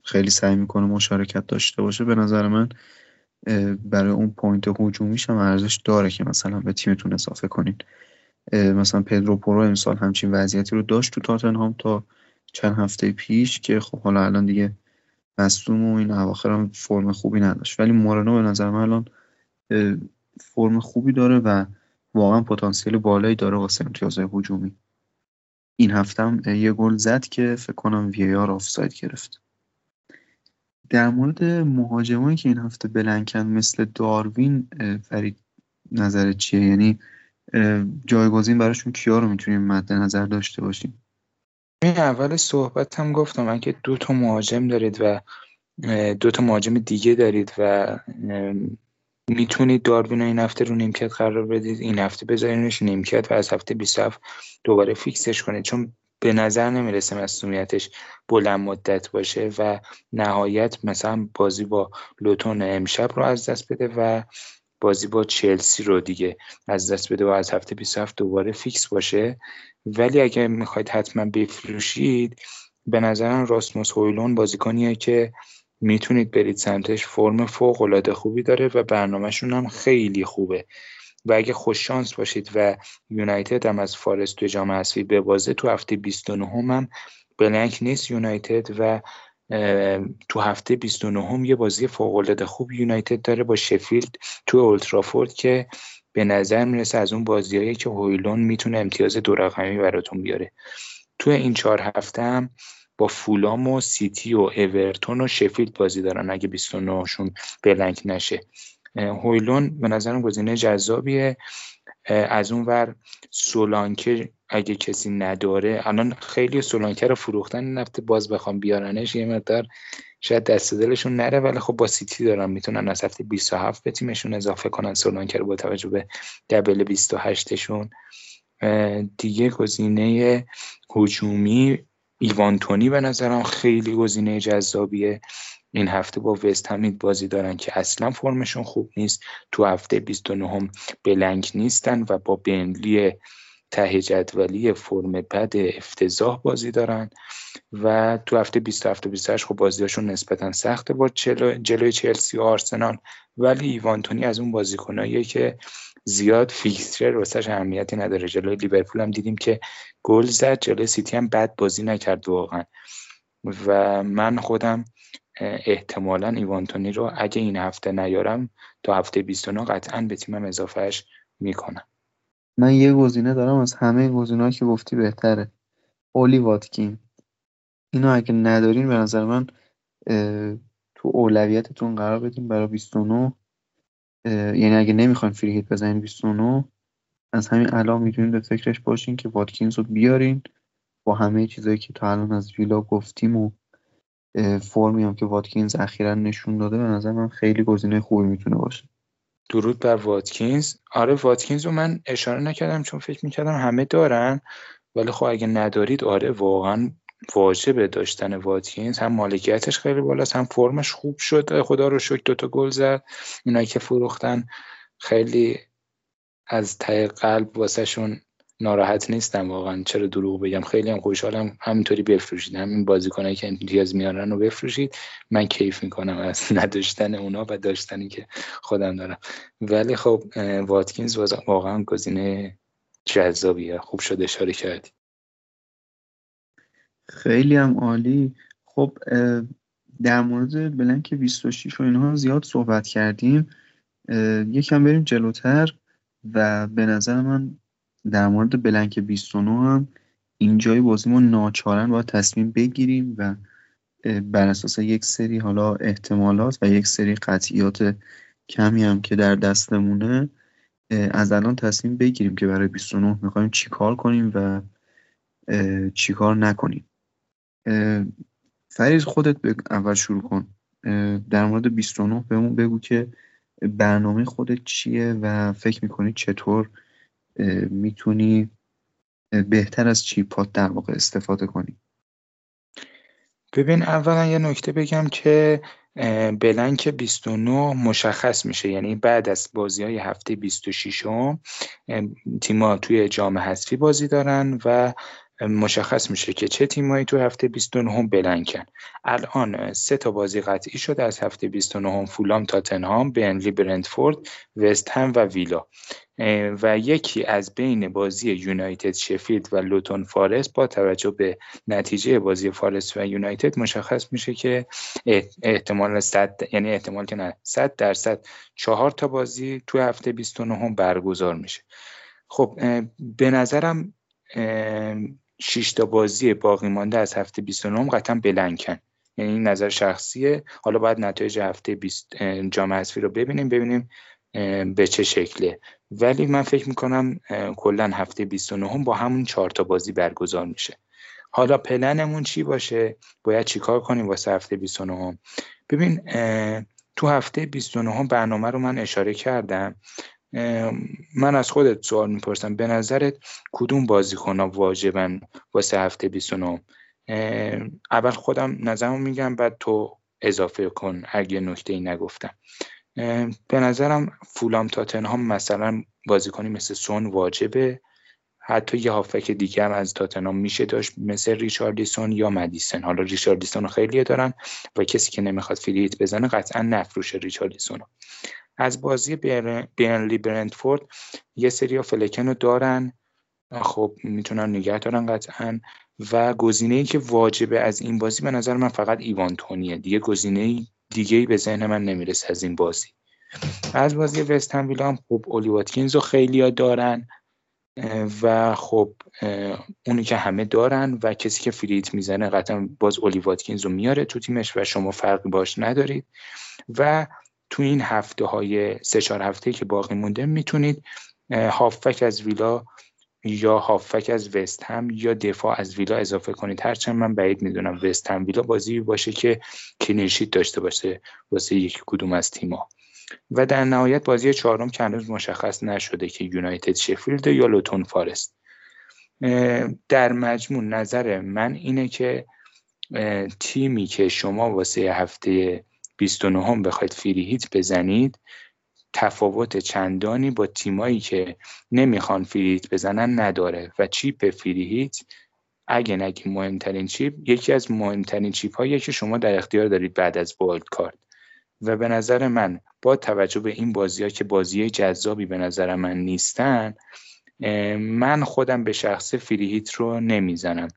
خیلی سعی می‌کنه مشارکت داشته باشه به نظر من برای اون point هجومیش هم ارزش داره که مثلا به تیمتون اضافه کنین. مثلا پدرو پرو امسال همچین وضعیتی رو داشت تو تاتنهام تا چند هفته پیش که خب حالا الان دیگه مصدوم و این اواخر هم فرم خوبی نداشت. ولی مورنو به نظر من الان فرم خوبی داره و واقعا پتانسیل بالایی داره واسه امتیازهای هجومی. این هفته هم یه گل زد که فکر کنم وی آر آفساید گرفت. در مورد مهاجمایی که این هفته بلنکن مثل داروین فرید نظرت چیه؟ یعنی جایگزین براشون کیا رو می‌تونیم مد نظر داشته باشیم؟ این اول صحبت هم گفتم اگه دو تا مهاجم دارید و دو تا مهاجم دیگه دارید و می‌تونید داروین این هفته رو نیمکت قرار بدید این هفته بذارینش نیمکت و از هفته 27 دوباره فیکسش کنید. چون به نظر نمی‌رسه مسئولیتش بلند مدت باشه و نهایت مثلا بازی با لوتون امشب رو از دست بده و بازی با چلسی رو دیگه از دست بده و از هفته 27 دوباره فیکس باشه. ولی اگه می‌خواید حتما بفروشید به نظرم راسموس هویلون بازیکنیه که می‌تونید برید سمتش. فرم فوق العاده خوبی داره و برنامهشون هم خیلی خوبه. و اگه خوش شانس باشید و یونایتد هم از فارست توی جام حذفی ببازه تو هفته 29 هم, بلنک نیست یونایتد و تو هفته 29 هم یه بازی فوق العاده خوب یونایتد داره با شفیلد تو اولترافورد که به نظر می‌رسه از اون بازیهایی که هویلون می‌تونه امتیاز دو رقمی براتون بیاره. تو این چهار هفته هم با فولام و سیتی و اورتون و شفیلد بازی دارن اگه 29 شون بلنک نشه. هویلون به نظرم گزینه جذابیه. از اون ور سولانکه اگه کسی نداره الان خیلی سولانکه رو فروختن نفته باز بخوام بیارنش یه مقدار شاید دست دلشون نره ولی خب با سیتی دارن می‌تونن از هفته 27 به تیمشون اضافه کنن سولانکه رو با توجه به دبل 28 شون دیگه گزینه هجومی ایوانتونی به نظرم خیلی گزینه جذابیه. این هفته با وست همین بازی دارن که اصلا فرمشون خوب نیست. تو هفته 29 هم بلنگ نیستن و با بنلی ته جدولی فرم بد افتضاح بازی دارن. و تو هفته 27 و 28 خب بازیاشون نسبتا سخته با جلوی چلسی و آرسنال. ولی ایوانتونی از اون بازیکناییه که زیاد فیکستر واسش اهمیتی نداره. جلوی لیورپول هم دیدیم که گل زد جلوی سیتی هم بد بازی نکرد واقعا. و من خودم احتمالا ایوانتونی رو اگه این هفته نیارم تا هفته 29 قطعا به تیمم اضافهش می‌کنم. من یه گزینه دارم از همه گزینه‌ها که گفتی بهتره. اولی واتکین. اینو اگه ندارین به نظر من تو اولویتتون قرار بدین برای 29 یعنی اگه نمی‌خواین فری هیت بزنین 29 از همین الان می‌تونین به فکرش باشین که واتکینز رو بیارین. با همه چیزایی که تا الان از ویلا گفتیم و فرمی هم که واتکینز اخیرا نشون داده به نظر من خیلی گزینه خوبی می‌تونه باشه. درود بر واتکینز. آره واتکینز رو من اشاره نکردم چون فکر می‌کردم همه دارن ولی خب اگه ندارید آره واقعا واجبه داشتن واتکینز هم مالکیتش خیلی بالاست هم فرمش خوب شد. خدا رو شکر دوتا گل زد. اینایی که فروختن خیلی از ته قلب واسهشون ناراحت نیستم واقعا. چرا دروغ بگم؟ خیلی هم خوشحالم. همینطوری بفروشید. همین بازیکنایی که امتیاز میارن رو بفروشید. من کیف می‌کنم از نداشتن اونا و داشتنی که خودم دارم. ولی خب واتکینز واقعا گزینه جذابیه. خوب شده اشاره کردی. خیلی هم عالی. خب در مورد بلنک 26 و اینها زیاد صحبت کردیم. یکم بریم جلوتر و به نظر من در مورد بلنک 29 هم اینجای ما ناچارن باید تصمیم بگیریم و بر اساس یک سری حالا احتمالات و یک سری قطعیات کمی هم که در دستمونه از الان تصمیم بگیریم که برای 29 می‌خوایم چیکار کنیم و چیکار نکنیم. فریز خودت اول شروع کن. در مورد 29 بهمون بگو که برنامه خودت چیه و فکر می‌کنی چطور می‌تونی بهتر از چیپات در واقع استفاده کنی؟ ببین اولا یه نکته بگم که بلنک 29 مشخص میشه. یعنی بعد از بازی های هفته 26 هم تیما توی جام حذفی بازی دارن و مشخص میشه که چه تیمایی تو هفته 29 بلنکن الان سه تا بازی قطعی شده از هفته 29 فولام تاتنهام بنلی برندفورد وست هم و ویلا. و یکی از بین بازی یونایتد شفیلد و لوتون فارست با توجه به نتیجه بازی فارست و یونایتد مشخص میشه که احتمال صد یعنی احتمال که نه 100 درصد چهار تا بازی تو هفته 29 برگزار میشه. خب به نظرم 6 تا بازی باقی مانده از هفته 29 قطعا بلنکن. یعنی این نظر شخصیه. حالا باید نتایج هفته 20 جام حذفی رو ببینیم ببینیم به چه شکله. ولی من فکر می‌کنم کلا هفته 29 با همون چهار تا بازی برگزار میشه. حالا پلنمون چی باشه؟ باید چیکار کنیم واسه هفته 29 ببین تو هفته 29 برنامه رو من اشاره کردم. من از خودت سوال می‌پرسم. به نظرت کدوم بازیکن ها واجبن واسه هفته 29 اول خودم نظرمو میگم بعد تو اضافه کن اگه نکته ای نگفتم به نظرم فولام تاتنهام مثلا بازیکنی مثل سون واجبه. حتی یه هافک دیگه هم از تاتنهام میشه داشت مثل ریچاردیسون یا مدیسن. حالا ریچاردیسون خیلی دارن و کسی که نمی‌خواد فریت بزنه قطعا نفروشه ریچاردیسون از بازی برنلی برندفورد یه سری فلکن رو دارن. خب می‌تونن نگه دارن قطعا. و گزینه ای که واجبه از این بازی به نظر من فقط ایوان تونیه. دیگه گزینه دیگه ای به ذهن من نمی‌رسه از این بازی. از بازی وست هم خب اولی واتکینز رو خیلی دارن. و خب اونی که همه دارن و کسی که فریت می‌زنه قطعا باز اولی واتکینز رو میاره تو تیمش و شما فرقی باش ندارید. و تو این هفته های سه چهار هفته که باقی مونده می‌تونید هافک از ویلا یا هافک از وست هم یا دفاع از ویلا اضافه کنید. هرچند من بعید می‌دونم وست هم ویلا بازی باشه که clean sheet داشته باشه واسه یک کدوم از تیما و در نهایت بازی چهارم که هنوز مشخص نشده که یونایتد شفیلد یا لوتون فارست. در مجموع نظر من اینه که تیمی که شما واسه هفته 29 هم بخواید free hit بزنید تفاوت چندانی با تیمایی که نمی‌خوان free hit بزنن نداره. و chip free hit اگه نگی مهمترین چیپ یکی از مهمترین چیپ هایی که شما در اختیار دارید بعد از والد کارت و به نظر من با توجه به این بازی ها که بازی جذابی به نظر من نیستن من خودم به شخص فریهیت رو نمی‌زنم.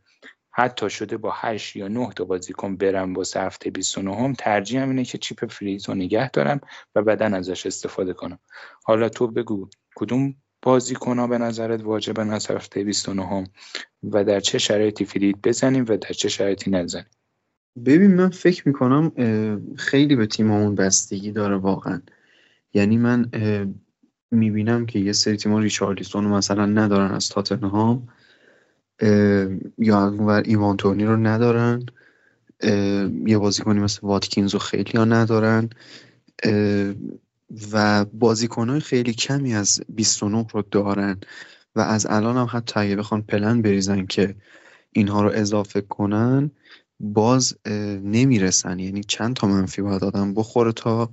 حتی شده با 8 یا 9 تا بازیکن برم با هفته 29 هم ترجیحم اینه که چیپ فریز رو نگه دارم و بعدا ازش استفاده کنم. حالا تو بگو کدوم بازیکن ها به نظرت واجبن از هفته 29 هم و در چه شرایطی فرید بزنیم و در چه شرایطی نزنیم؟ ببین من فکر می‌کنم خیلی به تیممون بستگی داره واقعا. یعنی من می‌بینم که یه سری تیم‌ها ریچارلیسون مثلا ندارن از تاتنهام. یا اونور ایوان تونی رو ندارن. یه بازیکنی مثل واتکینز رو خیلی ها ندارن. و های خیلی کمی از 29 رو دارن. و از الان هم حتی اگه بخوان پلن بریزن که اینها رو اضافه کنن باز نمی‌رسن. یعنی چند تا منفی باید آدم بخوره تا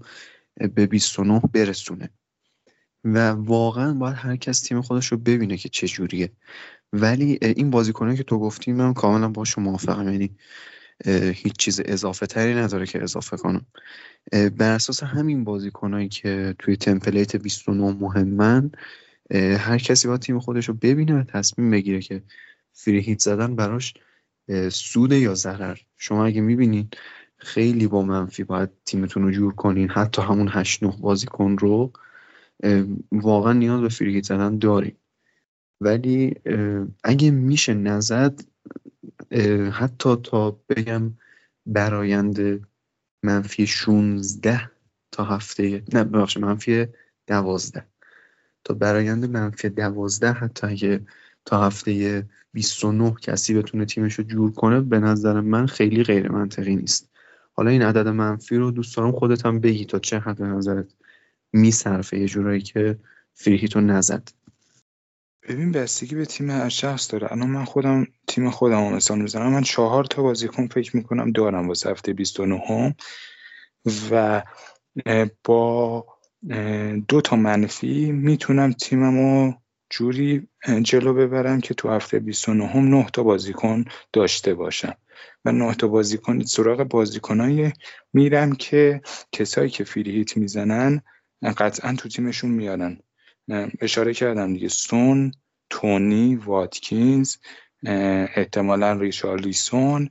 به 29 برسونه. و واقعا باید هر کس تیم خودش رو ببینه که چه جوریه. ولی این بازیکنه که تو گفتی من کاملا باشون موافقم. یعنی هیچ چیز اضافه تری نداره که اضافه کنم. بر اساس همین بازیکنایی که توی تمپلیت 29 مهمن هر کسی با تیم خودش رو ببینه و تصمیم بگیره که فری هیت زدن براش سود یا ضرر. شما اگه می‌بینین خیلی با منفی باید تیمتون رو جور کنین. حتی همون 8 9 بازیکن رو واقعا نیاز به فری هیت زدن داریم ولی اگه میشه نزد حتی تا بگم برایند منفی 16 تا هفته نه ببخش منفی 12 تا برایند منفی 12 حتی اگه تا هفته 29 کسی بتونه تیمش رو جور کنه به نظر من خیلی غیر منطقی نیست. حالا این عدد منفی رو دوست دارم خودت هم بگی تا چه حد به نظرت میصرفه یه جورایی که فریهیتو نزد. ببین بستگی به تیم هر شخص داره. الان من خودم تیم خودم رو مثال می‌زنم. من چهار تا بازیکن فکر می‌کنم دارم واسه هفته 29 هم و با دو تا منفی می‌تونم تیمم رو جوری جلو ببرم که تو هفته 29 هم 9 تا بازیکن داشته باشم. و 9 تا بازیکن سراغ بازیکنای میرم که کسایی که فری هیت می‌زنن قطعا تو تیمشون میارن. اشاره کردم دیگه. سون تونی واتکینز احتمالا ریشارلیسون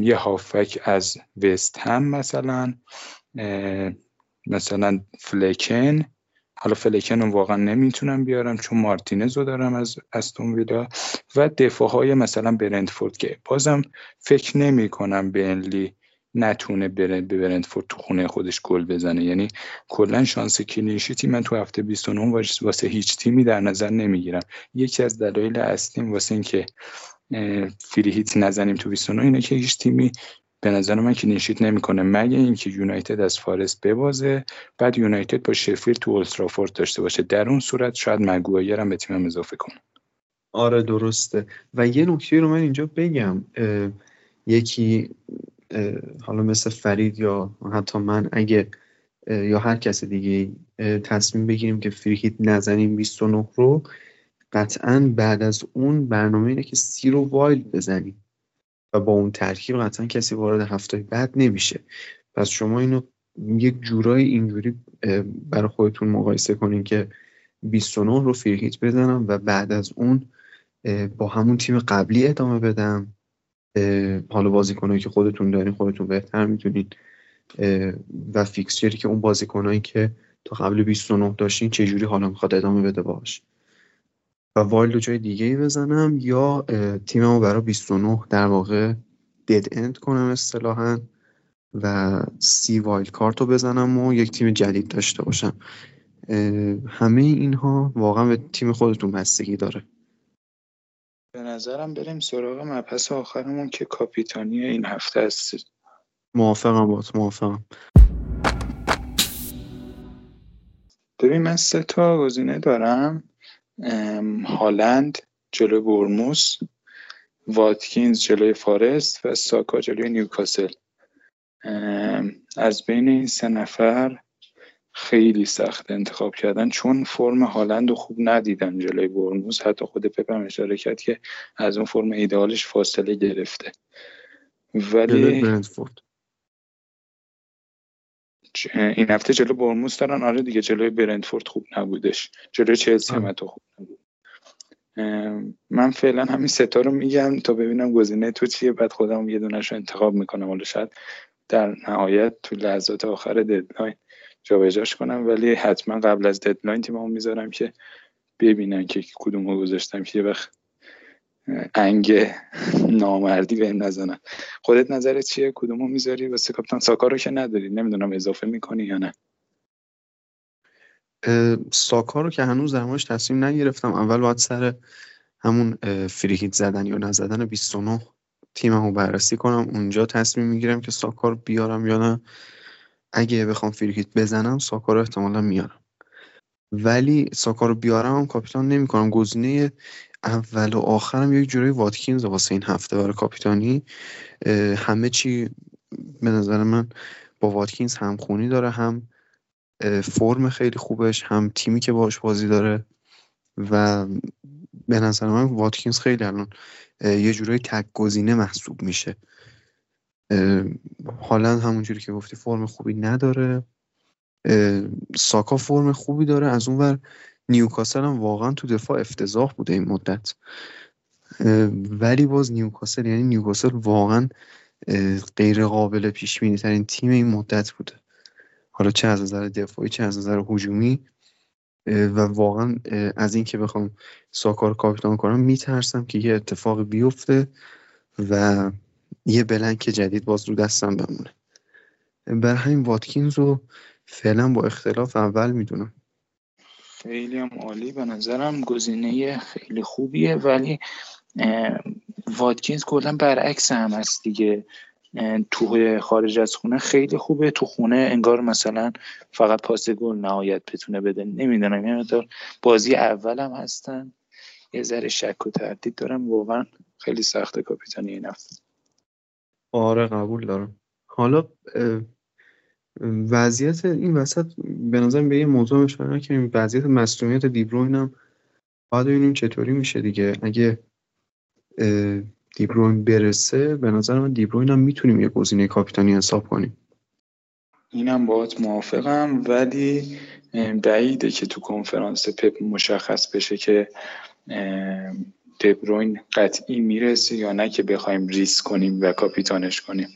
یه هافک از وست هم مثلا مثلا فلکن. حالا فلکن رو واقعا نمی‌تونم بیارم چون مارتینز رو دارم از استون ویلا. و دفاع های مثلا برندفورد که بازم فکر نمی کنم بنلی نتونه بره به برندفورد تو خونه خودش گل بزنه. یعنی کلا شانس کلینشیتی من تو هفته 29 واسه هیچ تیمی در نظر نمی‌گیرم. یکی از دلایل اصلیم واسه اینکه فری هیت نزنیم تو 29 اینه که هیچ تیمی به نظر من که نشید نمی‌کنه. مگه اینکه یونایتد از فارست ببازه بعد یونایتد با شفیل تو اولترافورد داشته باشه. در اون صورت شاید مگوایر هم به تیمم اضافه کنه. آره درسته. و یه نکته رو من اینجا بگم. یکی حالا مثل فرید یا حتی من اگه یا هر کس دیگه تصمیم بگیریم که free hit نزنیم 29 رو قطعا بعد از اون برنامه اینه که سی رو wild بزنیم. و با اون ترکیب قطعا کسی وارد هفته بعد نمیشه. پس شما اینو یک جورای اینجوری برای خودتون مقایسه کنین که 29 رو free hit بزنم و بعد از اون با همون تیم قبلی ادامه بدم. حالا بازیکنایی که خودتون دارین خودتون بهتر می‌تونین و fixture ی که اون بازیکنایی که تا قبل 29 داشتین چجوری حالا می‌خواد ادامه بده باش و wild جای دیگه ای بزنم یا تیممو برای 29 در واقع dead end کنم اصطلاحا و سی wild card رو بزنم و یک تیم جدید داشته باشم. همه اینها واقعا به تیم خودتون بستگی داره. به نظرم بریم سراغ مبحث آخرمون که کاپیتانی این هفته است موافقم با موافقم. ببین من سه تا گزینه دارم. هالند جلوی برموس واتکینز جلوی فارست و ساکا جلوی نیوکاسل. از بین این سه نفر خیلی سخت انتخاب کردن چون فرم هالند رو خوب ندیدن جلوی برموز حتی خود پپم اشاره کرد که از اون فرم ایدئالش فاصله گرفته. ولی این هفته جلو برموز دارن. آره دیگه جلوی برندفورد خوب نبودش. جلوی چلسی هم خوب نبود. من فعلا همین ستا رو میگم تا ببینم گزینه تو چیه. بعد خودم یه دونش رو انتخاب می‌کنم. حالا شاید در نهایت تو لحظات آخر deadline جابجاش کنم ولی حتما قبل از deadline تیممو می‌ذارم که ببینن که کدوم رو گذاشتم که یه وقت انگ نامردی بهم نزنن. خودت نظرت چیه؟ کدومو می‌ذاری؟ واسه کاپیتان ساکا رو که نداری. نمی‌دونم اضافه می‌کنی یا نه. ساکا رو که هنوز در موردش تصمیم نگرفتم. اول باید سر همون free hit زدن یا نزدن 29 تیممو بررسی کنم. اونجا تصمیم می‌گیرم که ساکا رو بیارم یا نه. اگه بخوام فریهیت بزنم ساکا رو احتمالا میارم. ولی ساکا رو بیارم هم کاپیتان نمی‌کنم. گزینه اول و آخرم یک جورایی واتکینز واسه این هفته برای کاپیتانی همه چی به نظر من با واتکینز همخونی داره هم فرم خیلی خوبش هم تیمی که باش بازی داره و به نظر من واتکینز خیلی الان یه جورایی تک گزینه محسوب میشه. حالا همونجوری که گفتی فرم خوبی نداره. ساکا فرم خوبی داره. از اون ور نیوکاسل هم واقعا تو دفاع افتضاح بوده این مدت. ولی باز نیوکاسل یعنی نیوکاسل واقعا غیر قابل پیش ترین تیم این مدت بوده. حالا چه از نظر دفاعی چه از نظر هجومی. و واقعا از این که بخوام ساکار کاپیتان کنم میترسم که یه اتفاق بیفته و یه بلنک جدید باز رو دستم بمونه. بر همین واتکینز رو فعلا با اختلاف اول می‌دونم. خیلی هم عالی به نظرم. گزینه خیلی خوبیه ولی واتکینز کلا برعکس هم هست دیگه. تو خارج از خونه خیلی خوبه. تو خونه انگار مثلا فقط پاس گل نهایت بتونه بده. نمی‌دونم یه بازی اول هم هستن. یه ذره شک و تردید دارم. واقعا خیلی سخته کاپیتانی این هفته. آره قبول دارم. حالا وضعیت این وسط به نظر به یه موضوع اشاره که وضعیت مصونیت دیبروین هم باید ببینیم چطوری میشه دیگه. اگه دیبروین برسه به نظر من دیبروین هم می‌تونیم یه گزینه کاپیتانی حساب کنیم. اینم باهات موافقم ولی بعیده که تو کنفرانس پپ مشخص بشه که دبروین قطعی می‌رسه یا نه که بخوایم ریس کنیم و کاپیتانش کنیم.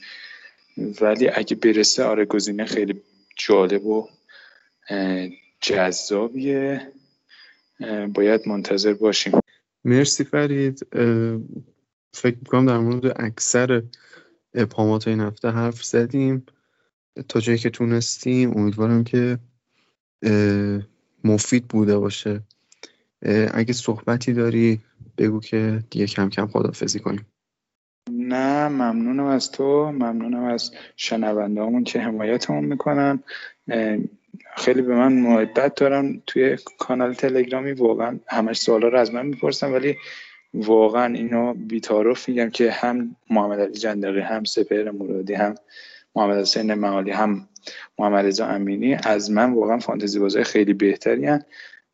ولی اگه برسه آره گزینه خیلی جالب و جذابیه. باید منتظر باشیم. مرسی فرید. فکر می‌کنم در مورد اکثر ابهامات این هفته حرف زدیم. تا جایی که تونستیم امیدوارم که مفید بوده باشه. اگه صحبتی داری بگو که دیگه کم کم خدافزی کنیم. نه ممنونم از تو. ممنونم از شنونده که حمایتمون می‌کنن. خیلی به من محبت دارم توی کانال تلگرامی واقعا همش سوالا رو از من می‌پرسن ولی واقعا اینو بیتارف میگم که هم محمد علی جندقی هم سپر مرادی هم محمد حسین معالی هم محمد رضا امینی از من واقعا فانتزی بازای خیلی بهتری هن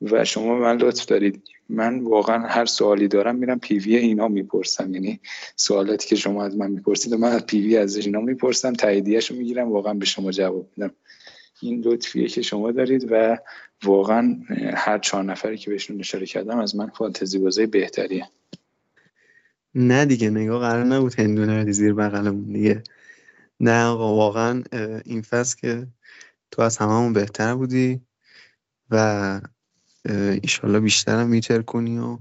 و شما من لطف دارید. من واقعا هر سوالی دارم میرم پیوی اینا می‌پرسم. یعنی سوالاتی که شما از من می‌پرسید من از پیوی از اینا می‌پرسم تاییدیهشو می‌گیرم واقعا به شما جواب میدم. این لطفیه که شما دارید و واقعا هر چهار نفری که بهشون اشاره کردم از من فانتزی بازای بهتریه. نه دیگه نگاه قرار نبود هندونه زیر بغلمون دیگه. نه آقا واقعا این فصل که تو از هممون بهتر بودی و ایشالله بیشترم میتر کنی و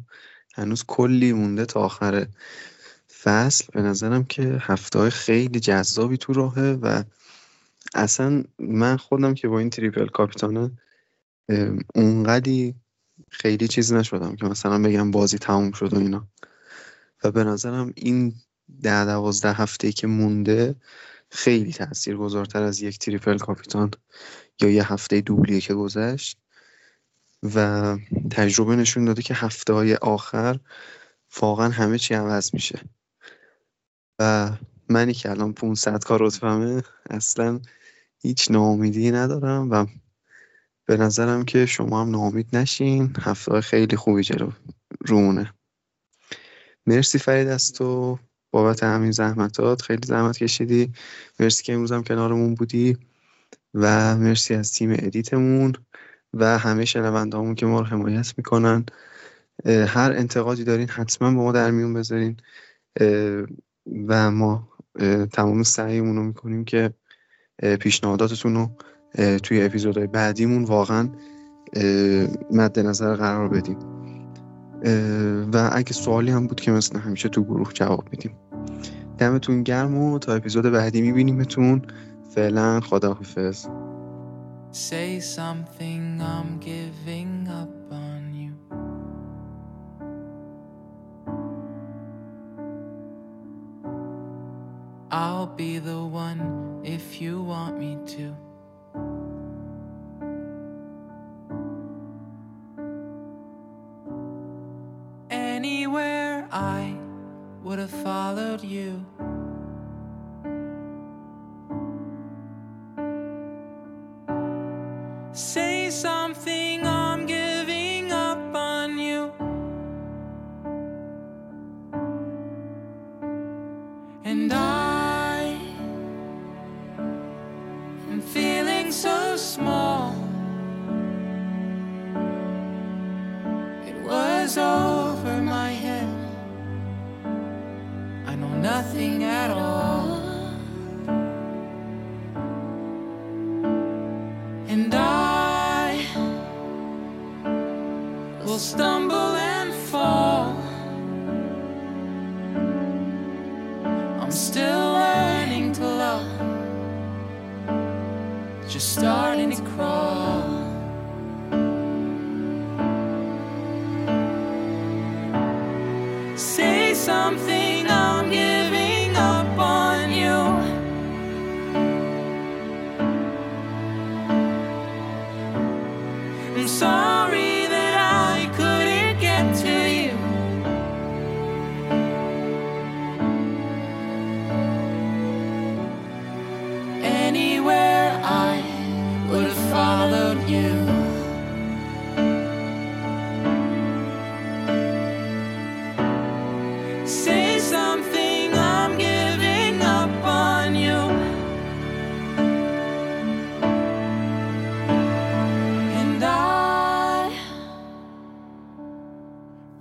هنوز کلی مونده تا آخر فصل. به نظرم که هفته های خیلی جذابی تو راهه و اصلا من خودم که با این تریپل کاپیتانه اونقدی خیلی چیز نشدم که مثلا بگم بازی تموم شد و اینا. و به نظرم این ده دوازده هفته که مونده خیلی تأثیر گذارتر از یک تریپل کاپیتان یا یه هفته دوبلیه که گذشت. و تجربه نشون داده که هفته های آخر واقعا همه چی عوض میشه. و منی که الان 500 کار رتبمه اصلا هیچ ناامیدی ندارم و به نظرم که شما هم ناامید نشین. هفته خیلی خوبی جلو رونه مرسی فرید از تو. بابت همین زحمتات. خیلی زحمت کشیدی. مرسی که امروز هم کنارمون بودی. و مرسی از تیم ادیتمون. و همه شنوندهامون که ما رو حمایت می‌کنن. هر انتقادی دارین حتما با ما در میون بذارین. و ما تمام سعیمون رو می‌کنیم که پیشنهاداتتون رو توی اپیزودهای بعدیمون واقعا مد نظر قرار بدیم و اگه سوالی هم بود که مثل همیشه تو گروه جواب میدیم. دمتون گرم و تا اپیزود بعدی میبینیمتون. فعلا خداحافظ. Say something, I'm giving up on you. I'll be the one if you want me to.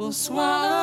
Will swallow